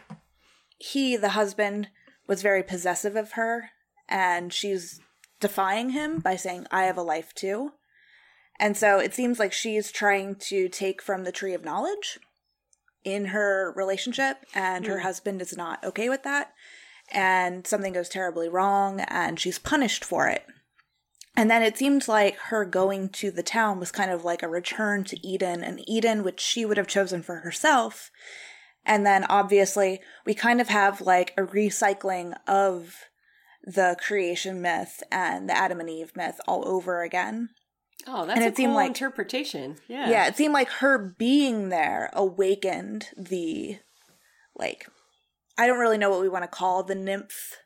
he, the husband, was very possessive of her, and she's defying him by saying, I have a life too. And so it seems like she's trying to take from the tree of knowledge in her relationship, and her hmm. husband is not okay with that. And something goes terribly wrong, and she's punished for it. And then it seems like her going to the town was kind of like a return to Eden, and Eden, which she would have chosen for herself. And then obviously, we kind of have like a recycling of the creation myth and the Adam and Eve myth all over again. Oh, that's And a it seemed cool like- interpretation. Yeah. Yeah, it seemed like her being there awakened the, like, I don't really know what we want to call the nymph.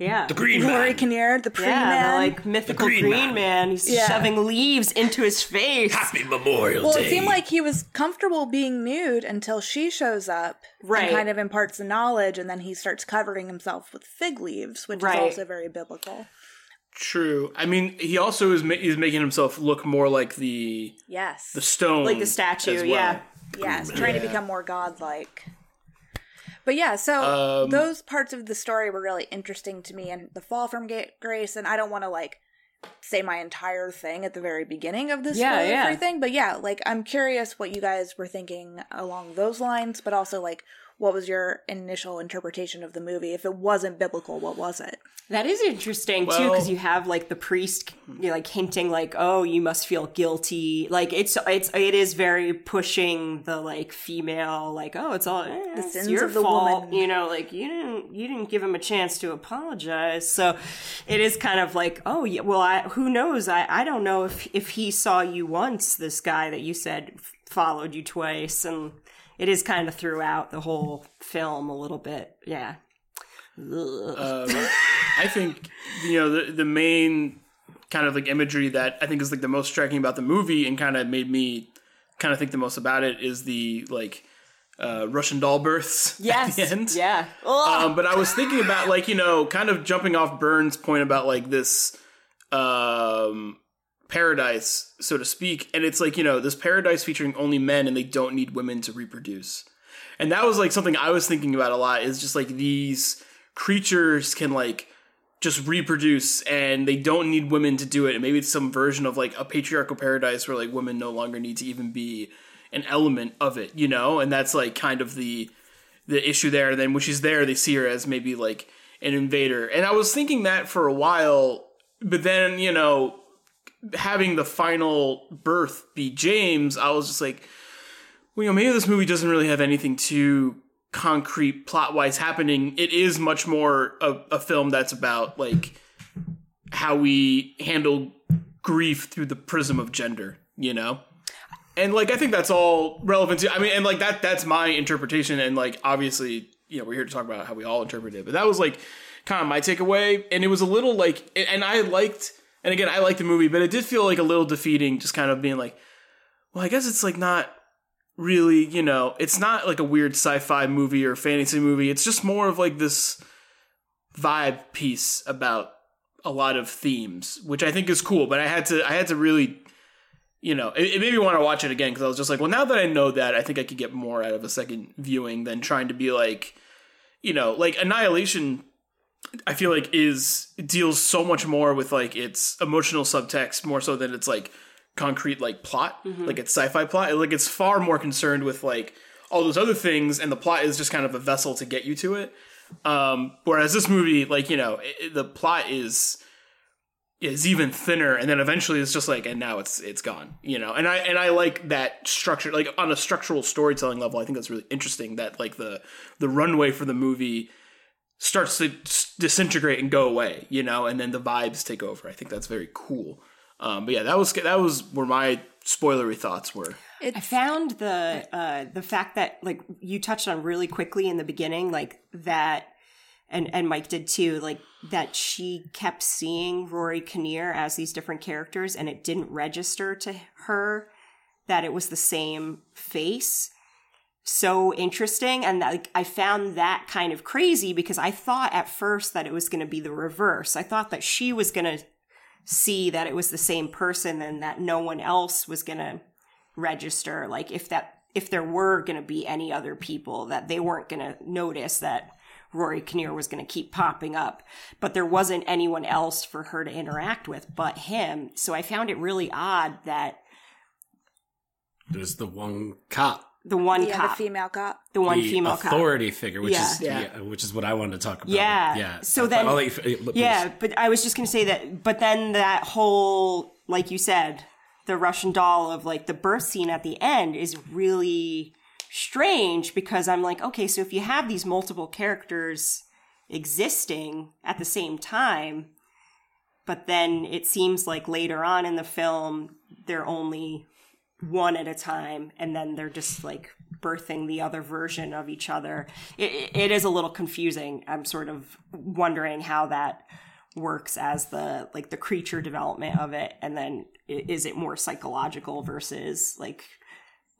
Yeah. The Green Rory Man. Kinnear, the pre yeah, man. the like mythical Green green, Man. man. He's Yeah. shoving leaves into his face. Happy Memorial Well, Day. it seemed like he was comfortable being nude until she shows up Right. and kind of imparts the knowledge, and then he starts covering himself with fig leaves, which Right. is also very biblical. True. I mean, he also is ma- is making himself look more like the Yes. the stone, Like the statue, as well. yeah. yes, trying to become more godlike. But yeah, so Um, those parts of the story were really interesting to me, and the fall from Ga- grace. And I don't want to like say my entire thing at the very beginning of this Yeah, spoiler yeah. thing, but yeah, like I'm curious what you guys were thinking along those lines, but also like what was your initial interpretation of the movie? If it wasn't biblical, what was it? That is interesting too, because you have like the priest, you know, like hinting, like, "Oh, you must feel guilty." Like it's it's it is very pushing the like female, like, "Oh, it's all eh, it's sins your of the fault," woman. you know, like you didn't you didn't give him a chance to apologize. So it is kind of like, "Oh, yeah, well, I who knows? I I don't know if if he saw you once, this guy that you said followed you twice, and it is kind of throughout the whole film a little bit, yeah." Um, I think you know the the main kind of like imagery that I think is like the most striking about the movie and kind of made me kind of think the most about it is the like uh, Russian doll births Yes. [laughs] at the end. Yeah. Um, but I was thinking about like you know, kind of jumping off Burns' point about like this um, paradise, so to speak, and it's like you know this paradise featuring only men, and they don't need women to reproduce. And that was like something I was thinking about a lot. Is just like these creatures can like just reproduce, and they don't need women to do it. And maybe it's some version of like a patriarchal paradise where like women no longer need to even be an element of it, you know. And that's like kind of the the issue there. And then when she's there, they see her as maybe like an invader. And I was thinking that for a while, but then, you know, having the final birth be James, I was just like, well, you know, maybe this movie doesn't really have anything too concrete plot wise happening. It is much more a, a film that's about like how we handle grief through the prism of gender, you know? and like I think that's all relevant to. I mean, and like that that's my interpretation, and like obviously, you know, we're here to talk about how we all interpret it, but that was like kind of my takeaway, and it was a little like, and I liked, and again, I like the movie, but it did feel like a little defeating, just kind of being like, well, I guess it's like not really, you know, it's not like a weird sci-fi movie or fantasy movie. It's just more of like this vibe piece about a lot of themes, which I think is cool. But I had to, I had to really you know, it, it made me want to watch it again because I was just like, well, now that I know that, I think I could get more out of a second viewing than trying to be like, you know, like Annihilation. I feel like is deals so much more with like its emotional subtext more so than it's like concrete like plot, like it's sci-fi plot. Like it's far more concerned with like all those other things, and the plot is just kind of a vessel to get you to it. Um, whereas this movie, like you know, it, the plot is is even thinner and then eventually it's just like and now it's it's gone you know and i and i like that structure like on a structural storytelling level i think that's really interesting that like the the runway for the movie starts to disintegrate and go away you know and then the vibes take over. I think that's very cool. Um but yeah that was that was where my spoilery thoughts were. I found the uh, the fact that like you touched on really quickly in the beginning, like that and and Mike did too, like that she kept seeing Rory Kinnear as these different characters, and it didn't register to her that it was the same face. So interesting, and like I found that kind of crazy because I thought at first that it was going to be the reverse. I thought that she was going to see that it was the same person and that no one else was going to register. Like if that if there were going to be any other people that they weren't going to notice that Rory Kinnear was going to keep popping up, but there wasn't anyone else for her to interact with but him. So I found it really odd that There's the one cop, the one yeah, cop, the female cop. the one the female cop, authority figure, which Yeah. is Yeah. yeah. which is what I wanted to talk about. Yeah. yeah. So then- I'll let you f- please. Yeah, but I was just going to say that, but then that whole, like you said, the Russian doll of like the birth scene at the end is really strange because I'm like, okay, so if you have these multiple characters existing at the same time, but then it seems like later on in the film, they're only one at a time and then they're just like birthing the other version of each other it, it is a little confusing i'm sort of wondering how that works as the like the creature development of it and then is it more psychological versus like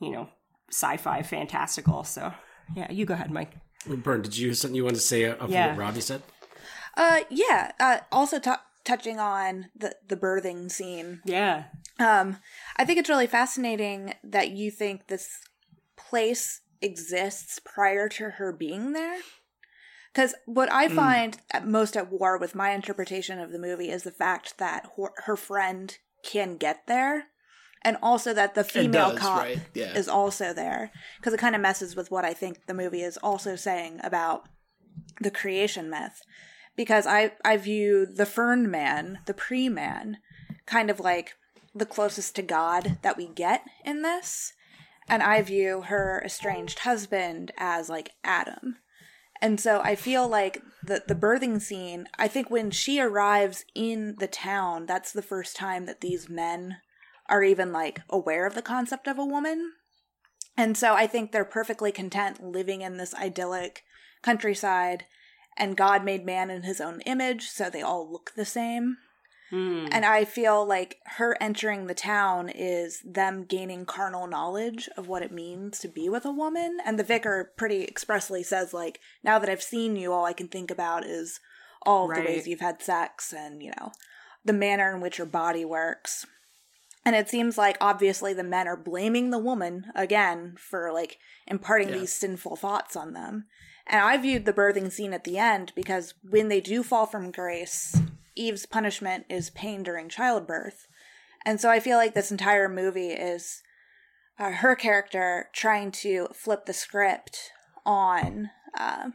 you know sci-fi fantastical so yeah you go ahead mike Bern, did you have something you wanted to say off of Yeah. what Robbie said? Uh, yeah. Uh, also t- touching on the the birthing scene. yeah Um, I think it's really fascinating that you think this place exists prior to her being there. Because what I find at most at war with my interpretation of the movie is the fact that her, her friend can get there, and also that the female does, cop right? Yeah. is also there. Because it kind of messes with what I think the movie is also saying about the creation myth. Because I I view the Fern Man, the Pre Man, kind of like the closest to God that we get in this. And I view her estranged husband as like Adam. And so I feel like the the birthing scene, I think when she arrives in the town, that's the first time that these men are even like aware of the concept of a woman. And so I think they're perfectly content living in this idyllic countryside and God made man in his own image, so they all look the same. Hmm. And I feel like her entering the town is them gaining carnal knowledge of what it means to be with a woman. And the vicar pretty expressly says, like, now that I've seen you, all I can think about is all the ways you've had sex and, you know, the manner in which your body works. And it seems like obviously the men are blaming the woman again for like imparting Yeah. these sinful thoughts on them. And I viewed the birthing scene at the end because when they do fall from grace, Eve's punishment is pain during childbirth. And so I feel like this entire movie is uh, her character trying to flip the script on uh,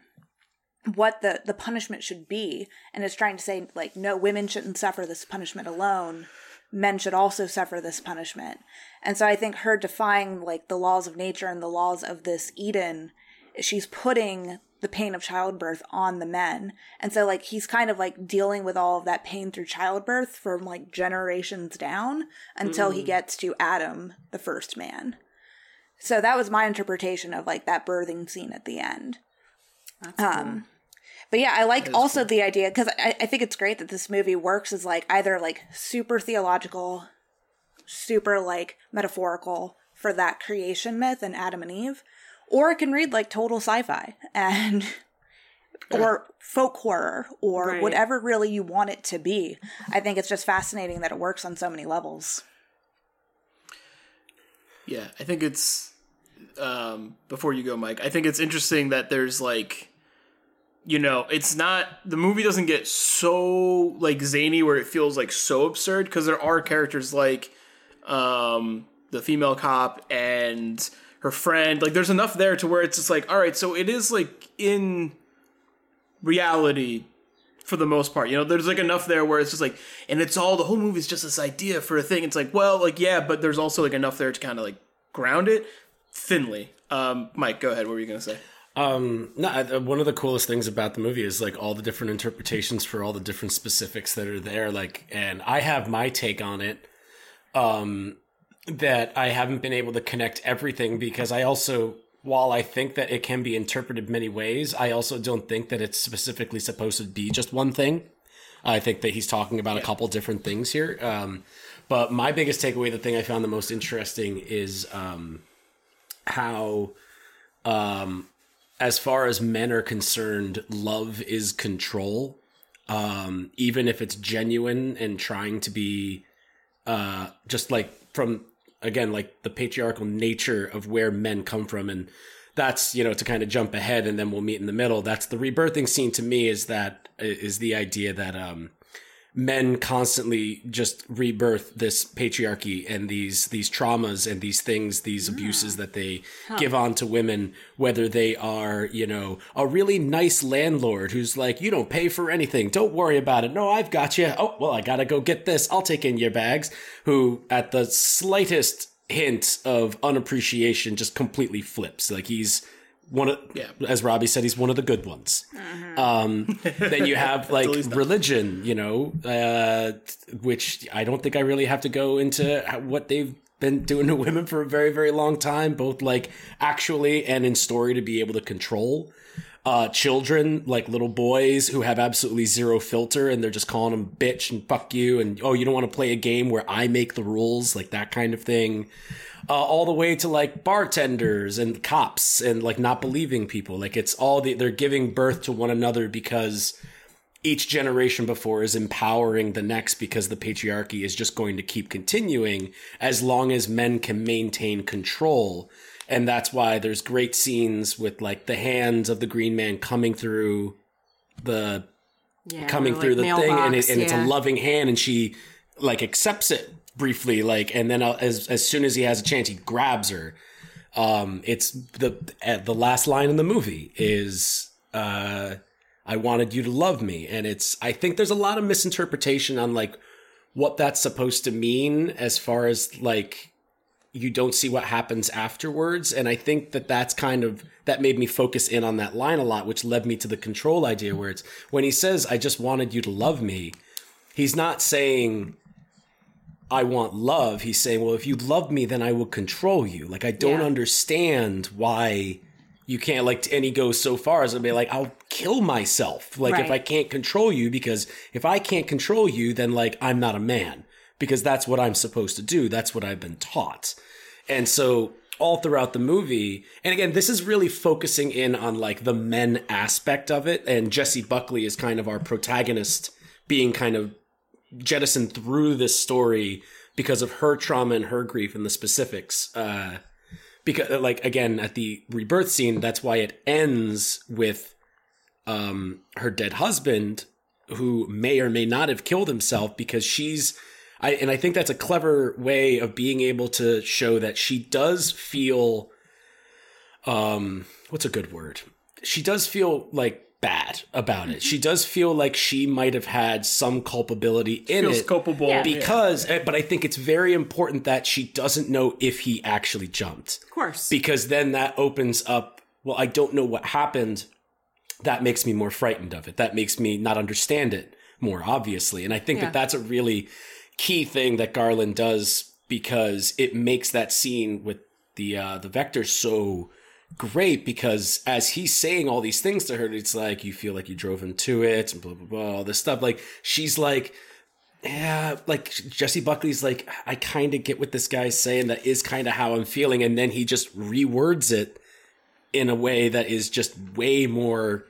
what the, the punishment should be. And is trying to say, like, no, women shouldn't suffer this punishment alone. Men should also suffer this punishment. And so I think her defying, like, the laws of nature and the laws of this Eden, she's putting the pain of childbirth on the men. And so like he's kind of like dealing with all of that pain through childbirth from like generations down until he gets to Adam, the first man. So that was my interpretation of like that birthing scene at the end. um but yeah, I like also the idea because I, I think it's great that this movie works as like either like super theological, super like metaphorical for that creation myth and Adam and Eve, or it can read like total sci-fi and or folk horror or Right. whatever really you want it to be. I think it's just fascinating that it works on so many levels. Yeah, I think it's um before you go, Mike, I think it's interesting that there's like you know, it's not the movie doesn't get so like zany where it feels like so absurd because there are characters like um the female cop and her friend. Like there's enough there to where it's just like, all right, so it is like in reality for the most part. You know, there's like enough there where it's just like, and it's all the whole movie is just this idea for a thing. It's like, well, like yeah, but there's also like enough there to kind of like ground it thinly. Um, Mike, go ahead. What were you gonna say? Um, no, I- uh, one of the coolest things about the movie is like all the different interpretations for all the different specifics that are there. Like, and I have my take on it. Um, that I haven't been able to connect everything because I also while I think that it can be interpreted many ways, I also don't think that it's specifically supposed to be just one thing. I think that he's talking about a couple different things here. Um, but my biggest takeaway, the thing I found the most interesting is um, how, um, as far as men are concerned, love is control. Um, even if it's genuine and trying to be uh, just like from again like the patriarchal nature of where men come from and that's you know to kind of jump ahead and then we'll meet in the middle. That's the rebirthing scene to me is that is the idea that um men constantly just rebirth this patriarchy and these these traumas and these things these abuses that they give on to women whether they are you know a really nice landlord who's like you don't pay for anything. Don't worry about it. No i've got you oh well i gotta go get this. I'll take in your bags. Who at the slightest hint of unappreciation just completely flips. Like he's one of Yeah. as robbie said he's one of the good ones um, then you have [laughs] like religion, you know, uh, which I don't think I really have to go into what they've been doing to women for a very, very long time, both like actually and in story to be able to control. Uh, children, like little boys who have absolutely zero filter and they're just calling them bitch and fuck you and, oh, you don't want to play a game where I make the rules, like that kind of thing uh, all the way to like bartenders and cops and like not believing people. Like it's all the, they're giving birth to one another because each generation before is empowering the next because the patriarchy is just going to keep continuing as long as men can maintain control. And that's why there's great scenes with like the hands of the green man coming through the Yeah, coming or, through like, the thing and, it, and it's a loving hand and she like accepts it briefly like and then uh, as as soon as he has a chance he grabs her. Um it's the uh, the last line in the movie is uh I wanted you to love me and it's I think there's a lot of misinterpretation on like what that's supposed to mean as far as like you don't see what happens afterwards. And i think that that's kind of that made me focus in on that line a lot which led me to the control idea where it's when he says i just wanted you to love me he's not saying i want love. He's saying well if you love me then i will control you. Like i don't Yeah. understand why you can't like and he goes so far as to be like i'll kill myself. Like if i can't control you because if i can't control you then like i'm not a man because that's what i'm supposed to do. That's what i've been taught. And so all throughout the movie and again this is really focusing in on like the men aspect of it. And Jessie Buckley is kind of our protagonist being kind of jettisoned through this story because of her trauma and her grief and the specifics uh because like again at the rebirth scene that's why it ends with um her dead husband who may or may not have killed himself because she's I and I think that's a clever way of being able to show that she does feel um what's a good word? She does feel like bad about it. She does feel like she might have had some culpability in Feels it culpable. Yeah. because eh, but I think it's very important that she doesn't know if he actually jumped Of course. because then that opens up well i don't know what happened that makes me more frightened of it that makes me not understand it more obviously and i think Yeah. that that's a really key thing that garland does because it makes that scene with the uh the vicar so great because as he's saying all these things to her it's like you feel like you drove him to it and blah blah blah all this stuff like she's like yeah, like Jessie Buckley's like, I kind of get what this guy's saying. That is kind of how I'm feeling. And then he just rewords it in a way that is just way more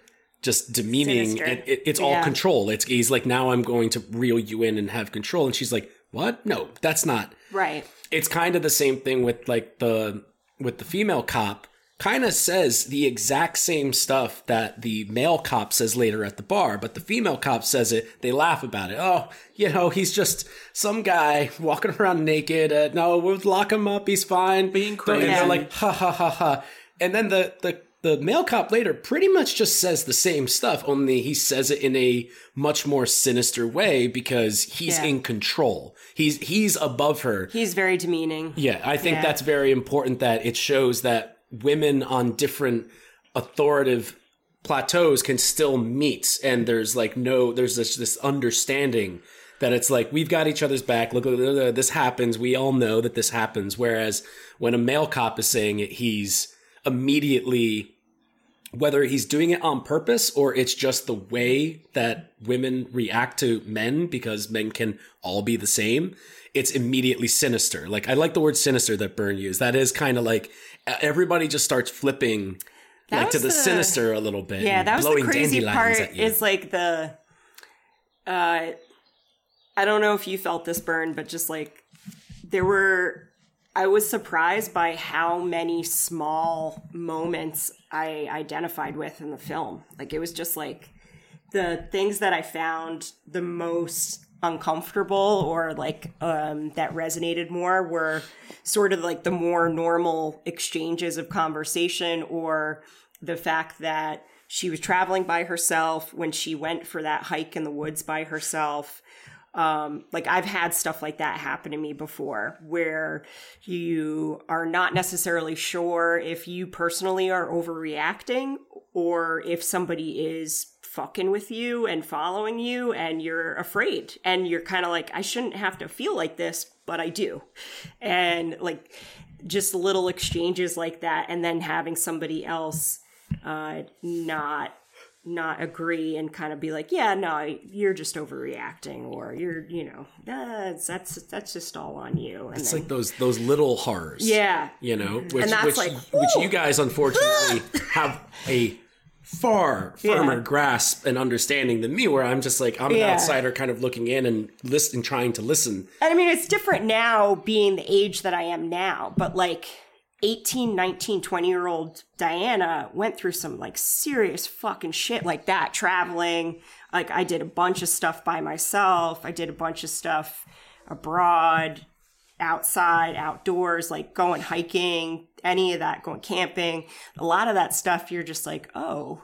just demeaning. Sinister. And it, it's all Yeah. control. It's he's like, now I'm going to reel you in and have control. And she's like, what? No, that's not. right. It's kind of the same thing with like the with the female cop. Kind of says the exact same stuff that the male cop says later at the bar, but the female cop says it. They laugh about it. Oh, you know, he's just some guy [laughs] walking around naked. Uh, no, we'll lock him up. He's fine. Being And crazy. they're like, ha ha ha ha. And then the the the male cop later pretty much just says the same stuff, only he says it in a much more sinister way because he's Yeah. in control. He's he's above her. He's very demeaning. Yeah, I think Yeah. that's very important that it shows that women on different authoritative plateaus can still meet and there's like no there's this this understanding that it's like we've got each other's back look, this happens we all know that this happens whereas when a male cop is saying it he's immediately whether he's doing it on purpose or it's just the way that women react to men because men can all be the same it's immediately sinister like i like the word sinister that Byrne used that is kind of like everybody just starts flipping That like to the, the- sinister a little bit Yeah, that was the crazy part. Is like the, uh, I don't know if you felt this burn, but just like there were, I was surprised by how many small moments I identified with in the film. Like it was just like the things that I found the most uncomfortable or like um, that resonated more were sort of like the more normal exchanges of conversation or the fact that she was traveling by herself when she went for that hike in the woods by herself um, like I've had stuff like that happen to me before where you are not necessarily sure if you personally are overreacting or if somebody is fucking with you and following you and you're afraid and you're kind of like I shouldn't have to feel like this but I do. And like just little exchanges like that and then having somebody else uh not not agree and kind of be like, yeah, no, you're just overreacting, or you're, you know, that's that's that's just all on you. And it's then, like those those little horrors yeah, you know which which, like, which you guys unfortunately [laughs] have a far firmer Yeah. grasp and understanding than me where i'm just like i'm an Yeah. outsider kind of looking in and listening trying to listen And I mean, it's different now being the age that I am now, but like 18, 19, 20 year old Diana went through some like serious fucking shit like that traveling. Like, I did a bunch of stuff by myself, I did a bunch of stuff abroad, outside, outdoors, like going hiking, any of that, going camping. A lot of that stuff, you're just like, oh,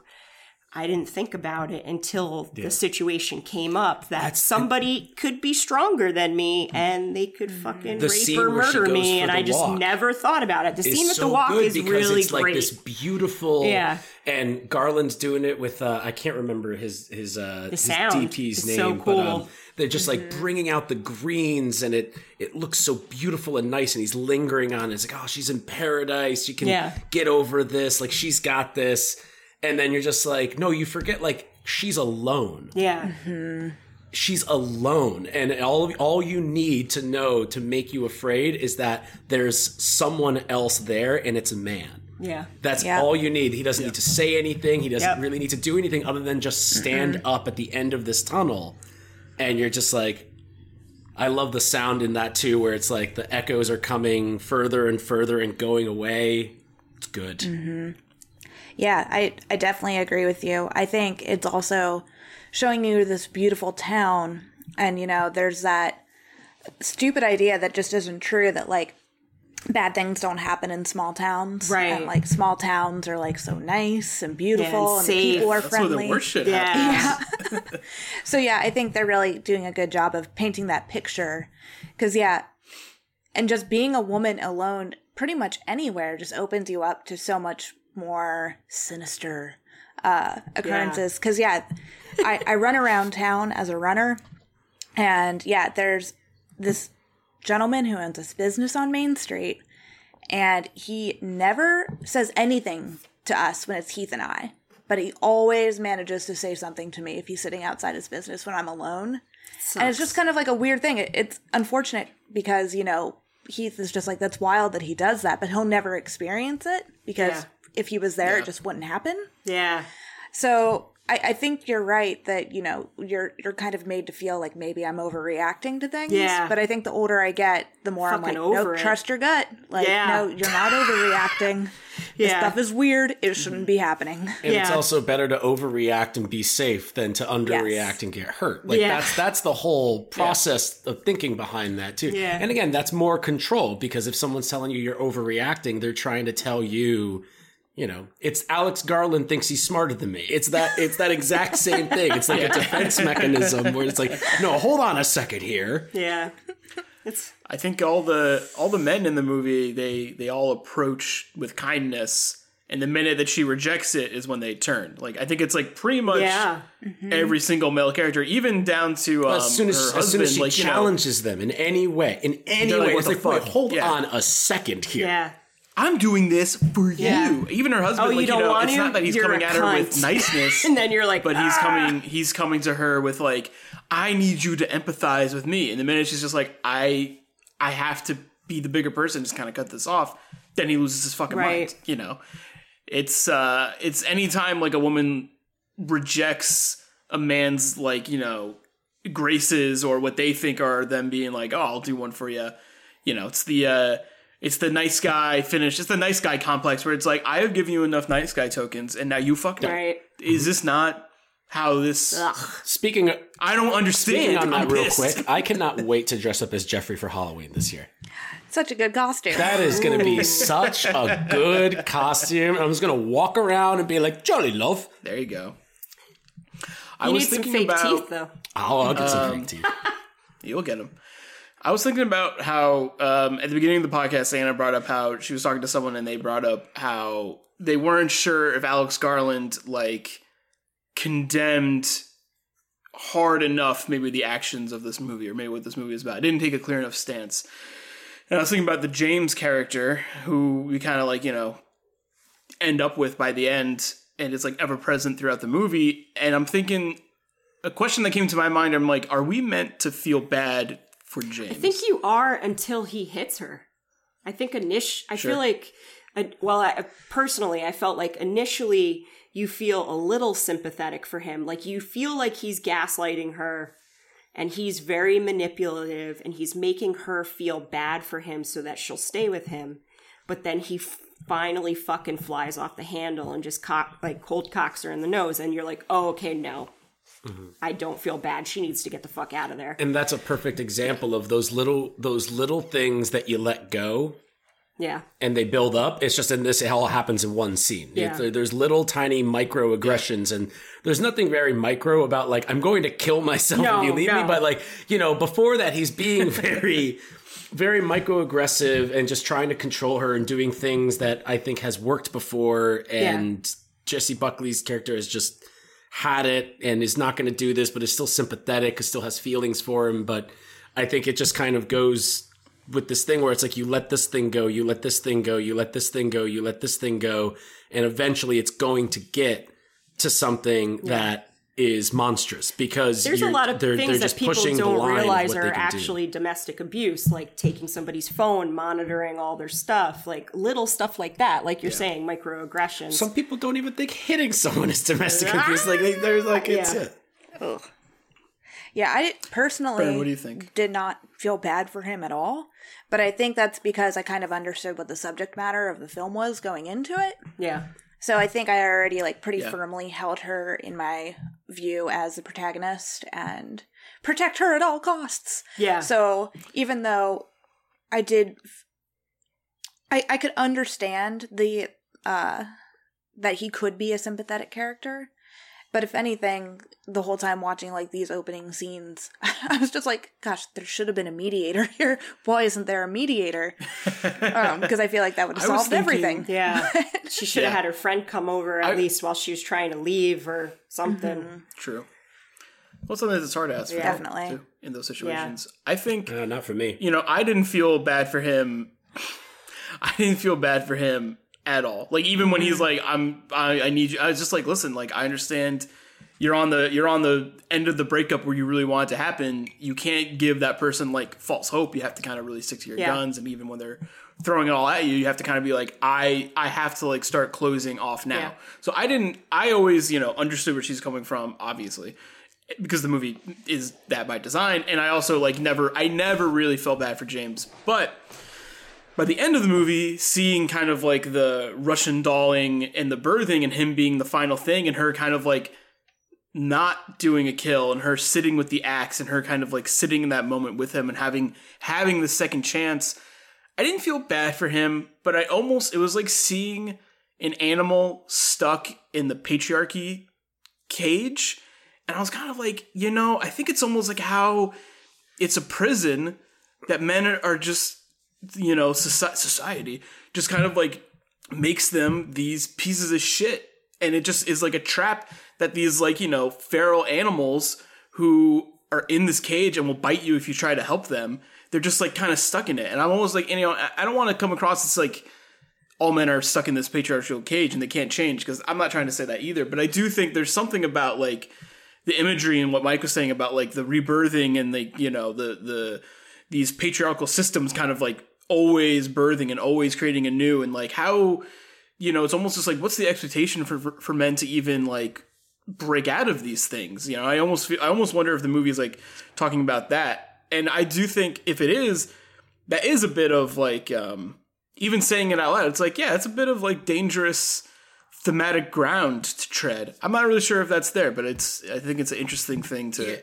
I didn't think about it until the situation came up that somebody could be stronger than me and they could fucking The rape or murder me, and I just never thought about it. The scene with so the walk is really it's like great. this beautiful Yeah. and garland's doing it with uh i can't remember his his uh his dp's is name so but um they're just like Mm-hmm. bringing out the greens and it it looks so beautiful and nice and he's lingering on it. it's like oh she's in paradise you can Yeah. get over this like she's got this and then you're just like no you forget like she's alone. Yeah, mm-hmm. she's alone. And all all you need to know to make you afraid is that there's someone else there and it's a man. Yeah, that's Yeah. all you need. He doesn't need to say anything. He doesn't Yep. really need to do anything other than just stand up at the end of this tunnel. And you're just like I love the sound in that too where it's like the echoes are coming further and further and going away. It's good mm-hmm. Yeah, I I definitely agree with you. I think it's also showing you this beautiful town and you know, there's that stupid idea that just isn't true that like bad things don't happen in small towns. Right. And like small towns are like so nice and beautiful Yeah, and and, the people are That's where friendly. the worst shit yeah. [laughs] [laughs] So yeah, I think they're really doing a good job of painting that picture. Cause yeah, and just being a woman alone pretty much anywhere just opens you up to so much more sinister uh occurrences. Cause yeah, I, I run around town as a runner and yeah, there's this gentleman who owns this business on Main Street and he never says anything to us when it's Heath and I, but he always manages to say something to me if he's sitting outside his business when I'm alone. And it's just kind of like a weird thing. It, it's unfortunate because, you know, Heath is just like, that's wild that he does that, but he'll never experience it because Yeah. If he was there, Yeah. it just wouldn't happen. yeah. So I, I think you're right that you know you're you're kind of made to feel like maybe I'm overreacting to things. Yeah. But I think the older I get, the more I'm like, over no, it. trust your gut. Like, Yeah. no, you're not overreacting. This Yeah. stuff is weird. It shouldn't be happening. And it's also better to overreact and be safe than to underreact Yes. and get hurt. Like Yeah. that's that's the whole process of thinking behind that too. Yeah. And again, that's more control because if someone's telling you you're overreacting, they're trying to tell you, you know, it's Alex Garland thinks he's smarter than me. It's that it's that exact same thing. It's like a [laughs] defense mechanism where it's like, no, hold on a second here. Yeah. It's I think all the all the men in the movie they they all approach with kindness, and the minute that she rejects it is when they turn. Like I think it's like pretty much yeah. every single male character, even down to um, as soon as, her as soon as she like you know, challenges them in any way, in any They're like, way, it's the like, wait, hold Yeah. on a second here. Yeah. I'm doing this for Yeah. you. Even her husband, Oh, you like you, don't know, want it's to? not that he's You're coming at her with [laughs] niceness, and then you're like, but he's "Ah." coming he's coming to her with like i need you to empathize with me and the minute she's just like i i have to be the bigger person just kind of cut this off then he loses his fucking mind you know it's uh it's anytime like a woman rejects a man's like you know graces or what they think are them being like oh i'll do one for you you know it's the uh it's the nice guy finish. It's the nice guy complex where it's like I have given you enough nice guy tokens, and now you fuck me. Right. Is this not how this? Ugh. Speaking of, I don't understand. speaking on that real quick, I cannot wait to dress up as Jeffrey for Halloween this year. Such a good costume. That is going to be such a good costume. I'm just going to walk around and be like, "Jolly love." There you go. I You was need some thinking fake about teeth, though. Oh, I'll get some Um, fake teeth. [laughs] you'll get them. I was thinking about how um, at the beginning of the podcast, Anna brought up how she was talking to someone and they brought up how they weren't sure if Alex Garland like condemned hard enough maybe the actions of this movie or maybe what this movie is about. It didn't take a clear enough stance. And I was thinking about the James character who we kind of like, you know, end up with by the end and it's like ever present throughout the movie. And I'm thinking a question that came to my mind, I'm like, are we meant to feel bad for James? I think you are until he hits her. I think initially, I Sure. feel like, uh, well, I, personally, I felt like initially you feel a little sympathetic for him. Like you feel like he's gaslighting her and he's very manipulative and he's making her feel bad for him so that she'll stay with him. But then he f- finally fucking flies off the handle and just cock, like cold cocks her in the nose. And you're like, oh, okay, no. Mm-hmm. I don't feel bad. She needs to get the fuck out of there. And that's a perfect example of those little those little things that you let go Yeah. and they build up. It's just in this, it all happens in one scene. Yeah. It's- there's little tiny microaggressions, and there's nothing very micro about like I'm going to kill myself No, if you leave me. But like you know, before that, he's being [laughs] very, very microaggressive and just trying to control her and doing things that I think has worked before. And Jessie Buckley's character is just had it and is not going to do this, but is still sympathetic, still has feelings for him. But I think it just kind of goes with this thing where it's like you let this thing go, you let this thing go, you let this thing go, you let this thing go, and eventually it's going to get to something that is monstrous because There's a lot of they're, things they're that just people pushing the don't line of realize what are they can do. actually domestic abuse, like taking somebody's phone, monitoring all their stuff, like little stuff like that. Like you're saying, microaggressions. Some people don't even think hitting someone is domestic [laughs] abuse. Like they, they're like, it's Yeah. it. Yeah, I personally Brandon, what do you think? did not feel bad for him at all. But I think that's because I kind of understood what the subject matter of the film was going into it. yeah, So I think I already like pretty Yeah. firmly held her in my view as the protagonist and protect her at all costs. yeah. So even though I did I I could understand the uh that he could be a sympathetic character. But if anything, the whole time watching like these opening scenes, [laughs] I was just like, "Gosh, there should have been a mediator [laughs] here. Why isn't there a mediator?" [laughs] Because I feel like that would have solved thinking- everything. yeah. She should have Yeah. had her friend come over at I- least while she was trying to leave or something. True. Well, something that's hard to ask for. Yeah. Definitely. too, in those situations. I think Uh, not for me. you know, I didn't feel bad for him. [sighs] I didn't feel bad for him at all. Like even when he's mm-hmm. like, "I'm, I, I need you," I was just like, "Listen, like I understand." You're on the you're on the end of the breakup where you really want it to happen. You can't give that person like false hope. You have to kind of really stick to your Yeah. guns, and even when they're throwing it all at you, you have to kind of be like, I I have to like start closing off now. Yeah. So I didn't. I always you know understood where she's coming from, obviously, because the movie is that by design and i also like never i never really felt bad for james but by the end of the movie seeing kind of like the russian dolling and the birthing and him being the final thing and her kind of like not doing a kill and her sitting with the axe and her kind of like sitting in that moment with him and having having the second chance i didn't feel bad for him but i almost it was like seeing an animal stuck in the patriarchy cage. And I was kind of like, you know, I think it's almost like how it's a prison that men are- just, you know, soci- society just kind of like makes them these pieces of shit. And it just is like a trap that these, like, you know, feral animals who are in this cage and will bite you if you try to help them, they're just like kind of stuck in it. And I'm almost like, you know, I- don't want to come across as like, all men are stuck in this patriarchal cage and they can't change because I'm not trying to say that either, but I do think there's something about like the imagery and what Mike was saying about like the rebirthing and the you know the the these patriarchal systems kind of like always birthing and always creating anew and like how you know it's almost just like what's the expectation for for men to even like break out of these things? You know i almost feel, i almost wonder if the movie is like talking about that. And i do think if it is that is a bit of like um even saying it out loud it's like yeah it's a bit of like dangerous thematic ground to tread. I'm not really sure if that's there but it's i think it's an interesting thing to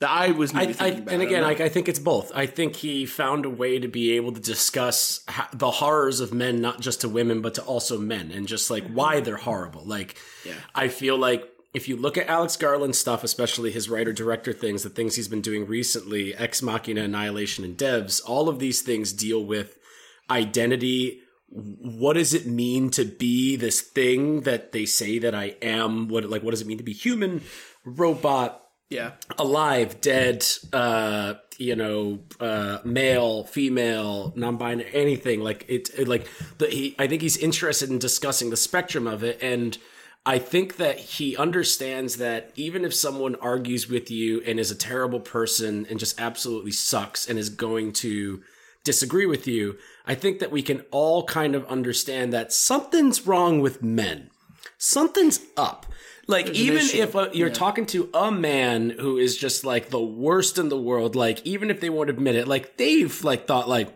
that i was I, I, about and again, I. I think it's both. I think he found a way to be able to discuss ho- the horrors of men, not just to women, but to also men, and just like mm-hmm. why they're horrible. Like, Yeah. I feel like if you look at Alex Garland's stuff, especially his writer director things, the things he's been doing recently, Ex Machina, Annihilation, and Devs, all of these things deal with identity. What does it mean to be this thing that they say that I am? What like what does it mean to be human, robot, yeah alive, dead, uh, you know, uh, male, female, non-binary, anything like it, it like the he. I think he's interested in discussing the spectrum of it, and I think that he understands that even if someone argues with you and is a terrible person and just absolutely sucks and is going to disagree with you, I think that we can all kind of understand that something's wrong with men. Something's up. Like even if uh, you're talking to a man who is just like the worst in the world, like even if they won't admit it, like they've like thought like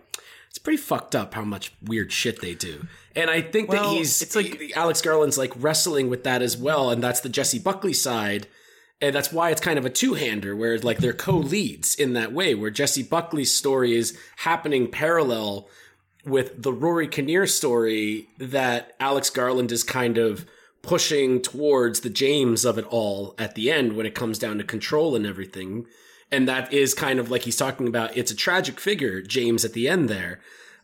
it's pretty fucked up how much weird shit they do. And I think Well, that he's it's like- Alex Garland's like wrestling with that as well, and that's the Jessie Buckley side. And that's why it's kind of a two-hander, where like they're co-leads in that way, where Jessie Buckley's story is happening parallel with the Rory Kinnear story that Alex Garland is kind of pushing towards the James of it all at the end when it comes down to control and everything. And that is kind of like he's talking about it's a tragic figure, James at the end there.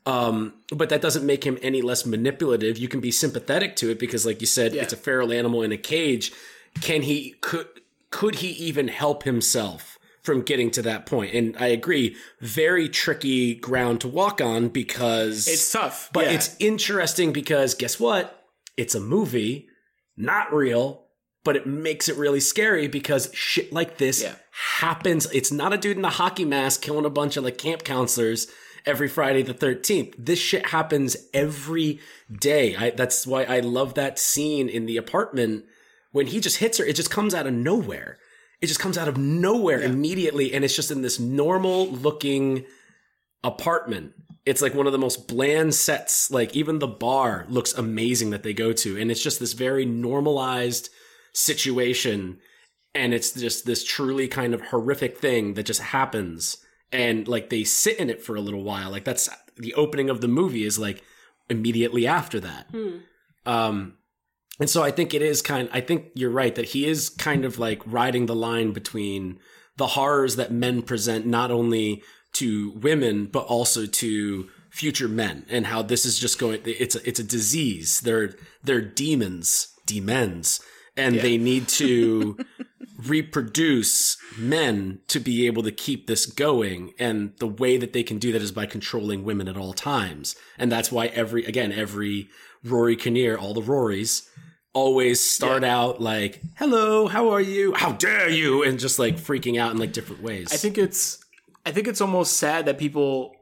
Um, but that doesn't make him any less manipulative. You can be sympathetic to it because, like you said, it's a feral animal in a cage. Can he could could he even help himself from getting to that point? And I agree, very tricky ground to walk on because it's tough but yeah. it's interesting because guess what? It's a movie, not real, but it makes it really scary because shit like this Yeah. happens. It's not a dude in a hockey mask killing a bunch of like camp counselors every Friday the 13th. This shit happens every day. I, that's why I love that scene in the apartment when he just hits her. It just comes out of nowhere. It just comes out of nowhere immediately. And it's just in this normal looking apartment. It's like one of the most bland sets. Like even the bar looks amazing that they go to. And it's just this very normalized situation. And it's just this truly kind of horrific thing that just happens. And like they sit in it for a little while. Like that's the opening of the movie is like immediately after that. Um, and so I think it is kind I think you're right that he is kind of like riding the line between the horrors that men present not only to women but also to future men and how this is just going it's a, it's a disease. They're they're demons demons and they need to [laughs] reproduce men to be able to keep this going. And the way that they can do that is by controlling women at all times. And that's why every again every rory kinnear all the rorys always start out like hello how are you? How dare you? And just like freaking out in like different ways. I think it's I think it's almost sad that people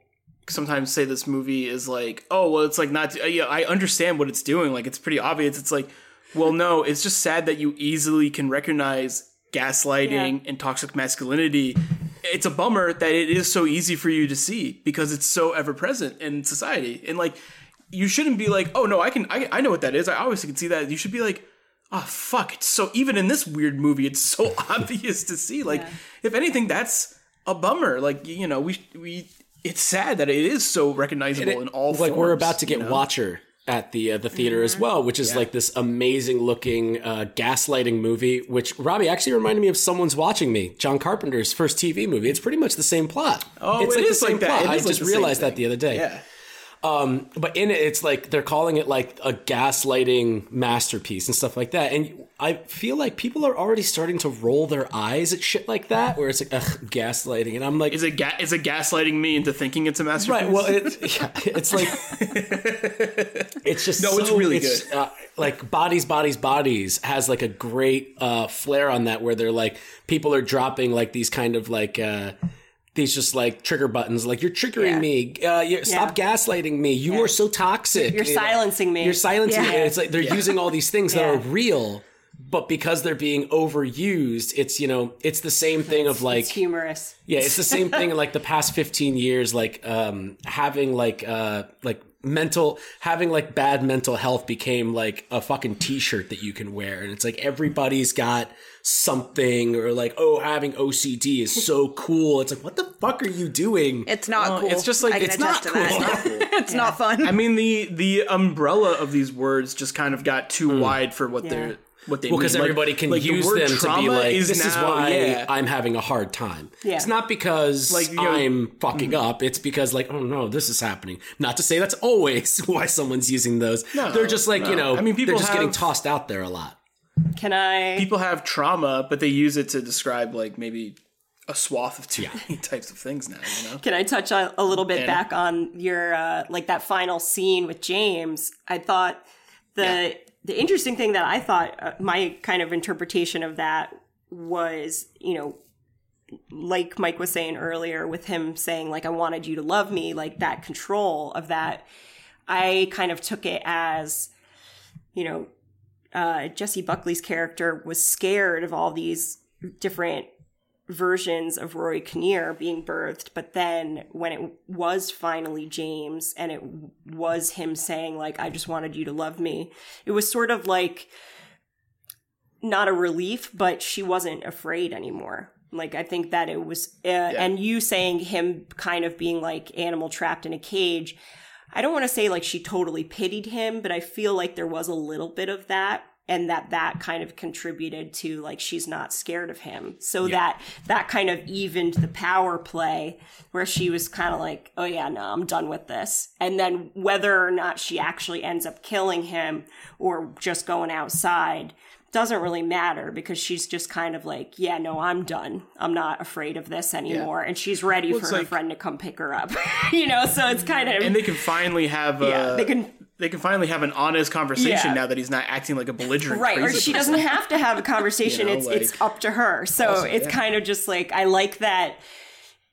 sometimes say this movie is like, oh well, it's like not. Yeah, I understand what it's doing. Like it's pretty obvious. It's like, well, no, it's just sad that you easily can recognize gaslighting and toxic masculinity. It's a bummer that it is so easy for you to see because it's so ever present in society. And like, you shouldn't be like, oh no, I can, I, I know what that is. I obviously can see that. You should be like, oh fuck, it's so even in this weird movie, it's so [laughs] obvious to see. Like, if anything, that's a bummer. Like, you know, we we it's sad that it is so recognizable in all. like we're about to get you know? Watcher at the uh, the theater as well, which is like this amazing looking uh, gaslighting movie. Which Robbie actually reminded me of someone's watching me, John Carpenter's first TV movie. It's pretty much the same plot. Oh, it's it like is the same like that. plot. I is like just realized that the other day. Yeah, Um, but in it, it's like they're calling it like a gaslighting masterpiece and stuff like that. And I feel like people are already starting to roll their eyes at shit like that, where it's like ugh, gaslighting, and I'm like, Is it ga- is it gaslighting me into thinking it's a masterpiece? Right. Well, it, [laughs] yeah, it's like [laughs] it's just No, it's so- really good. Uh, like bodies, bodies, bodies has like a great uh, flair on that, where they're like people are dropping like these kind of like. Uh, these just like trigger buttons, like you're triggering Yeah. me. Uh, you, Stop gaslighting me. You are so toxic. You're silencing me. You're silencing me. And it's like they're using all these things that are real, but because they're being overused, it's you know, it's the same thing of like it's humorous. yeah, it's the same [laughs] thing like the past 15 years, like um having like uh like mental having like bad mental health became like a fucking t-shirt that you can wear. And it's like everybody's got something or like, oh, having OCD is so [laughs] cool. It's like, what the fuck are you doing? It's not Well, cool. it's just like- it's not cool. [laughs] It's not it's not fun. I mean the the umbrella of these words just kind of got too hmm. wide for what they're what they. Well, because. Like- everybody can like, use word them to be like, is this is why yeah. I'm having a hard time. Yeah. It's not because Like, you know- I'm fucking mm-hmm. up. It's because like, oh no, this is happening. Not to say that's always [laughs] why someone's using those. No, they're just like, you know, I mean, people they're just getting tossed out there a lot. Can I? people have trauma, but they use it to describe like maybe a swath of too many [laughs] types of things now. You know, Can I touch a, a little bit Anna? back on your uh, like that final scene with James? I thought the the interesting thing that I thought uh, my kind of interpretation of that was, you know, like Mike was saying earlier with him saying like I wanted you to love me, like that control of that. I kind of took it as, you know, uh, Jessie Buckley's character was scared of all these different versions of Rory Kinnear being birthed, but then when it was finally James and it was him saying like I just wanted you to love me, it was sort of like not a relief, but she wasn't afraid anymore. Like I think that it was uh, and you saying him kind of being like animal trapped in a cage. I don't want to say like she totally pitied him, but I feel like there was a little bit of that and that that kind of contributed to like she's not scared of him. So that that kind of evened the power play where she was kind of like, "Oh yeah, no, I'm done with this." And then whether or not she actually ends up killing him or just going outside doesn't really matter because she's just kind of like, yeah, no, I'm done. I'm not afraid of this anymore. And she's ready for it's her friend to come pick her up. [laughs] you know, so it's kind of and they can finally have a, Yeah, they can- they can finally have an honest conversation Yeah. now that he's not acting like a belligerent right or she person. doesn't have to have a [laughs] conversation You know, it's like- it's up to her so Also, it's yeah. kind of just like i like that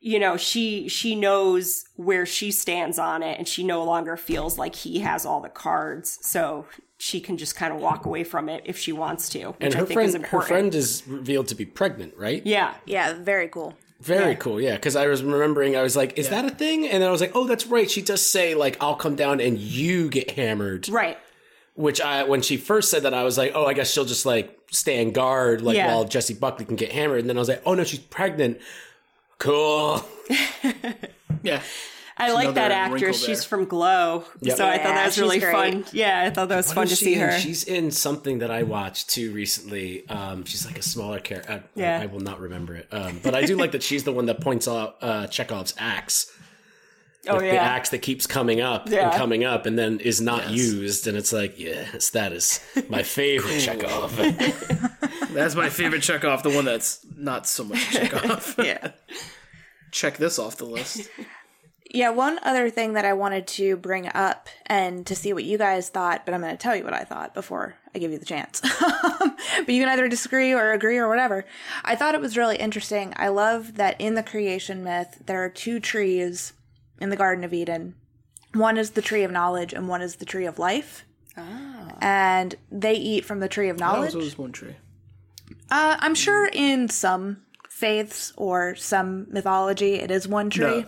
you know she she knows where she stands on it and she no longer feels like he has all the cards so she can just kind of walk away from it if she wants to which And i her think is friend, her friend is revealed to be pregnant, right? yeah yeah, very cool. Very Yeah. cool, yeah. Because I was remembering, I was like, "Is that a thing?" And then I was like, "Oh, that's right." She does say like, "I'll come down and you get hammered." right Which I, when she first said that, I was like, "Oh, I guess she'll just like stand guard, like Yeah. while Jessie Buckley can get hammered." And then I was like, "Oh no, she's pregnant." Cool. [laughs] yeah. I like that actress. She's from Glow, Yep. so I thought that was really great. fun. Yeah, I thought that was What fun to see in? her. She's in something that I watched too recently. Um, she's like a smaller character. Yeah. I will not remember it. Um, but I do like that she's the one that points out uh, Chekhov's axe. oh the yeah, axe that keeps coming up Yeah. and coming up and then is not used and it's like yes that is my favorite Chekhov [laughs] That's my favorite chekhov. The one that's not so much [laughs] chekhov. Yeah. Check this off the list. Yeah, one other thing that I wanted to bring up and to see what you guys thought, but I'm going to tell you what I thought before I give you the chance. [laughs] but you can either disagree or agree or whatever. I thought it was really interesting. I love that in the creation myth, there are two trees in the Garden of Eden. One is the tree of knowledge and one is the tree of life. Ah. And they eat from the tree of knowledge. was always one tree. Uh, I'm sure in some faiths or some mythology, it is one tree. No.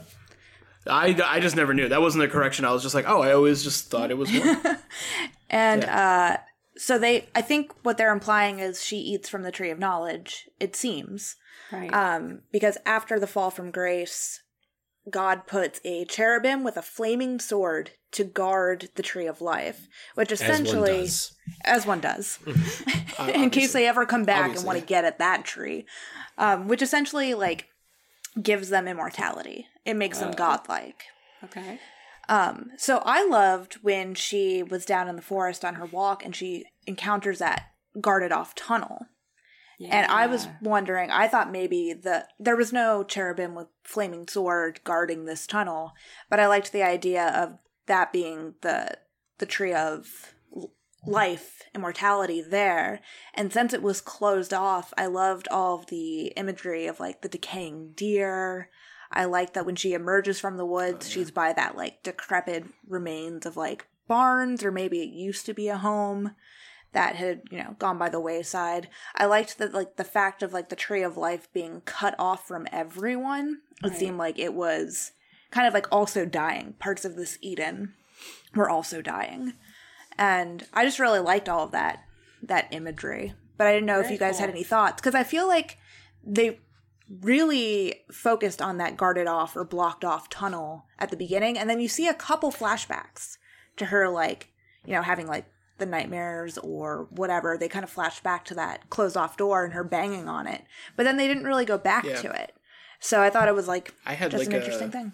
I, I just never knew. That wasn't a correction. I was just like, oh, I always just thought it was one. [laughs] And uh, so they, I think what they're implying is she eats from the tree of knowledge. It seems right. um, because after the fall from grace, God puts a cherubim with a flaming sword to guard the tree of life, which as one essentially, does as one does, [laughs] [laughs] in case they ever come back and want to get at that tree, um, which essentially like gives them immortality. It makes them godlike. okay. Um, so I loved when she was down in the forest on her walk and she encounters that guarded off tunnel. Yeah. And I was wondering, I thought maybe the there was no cherubim with flaming sword guarding this tunnel, but I liked the idea of that being the the tree of life, immortality there. And since it was closed off, I loved all of the imagery of like the decaying deer. I like that when she emerges from the woods, oh, she's by that like decrepit remains of like barns or maybe it used to be a home that had you know gone by the wayside. I liked that like the fact of like the tree of life being cut off from everyone it Right. seemed like it was kind of like also dying. Parts of this eden were also dying. And i just really liked all of that that imagery. But i didn't know if you guys had any thoughts because i feel like they really focused on that guarded off or blocked off tunnel at the beginning. And then you see a couple flashbacks to her like you know having like the nightmares or whatever. They kind of flashed back to that closed off door and her banging on it. But then they didn't really go back Yeah. to it. So i thought it was like I had just like an interesting a, thing.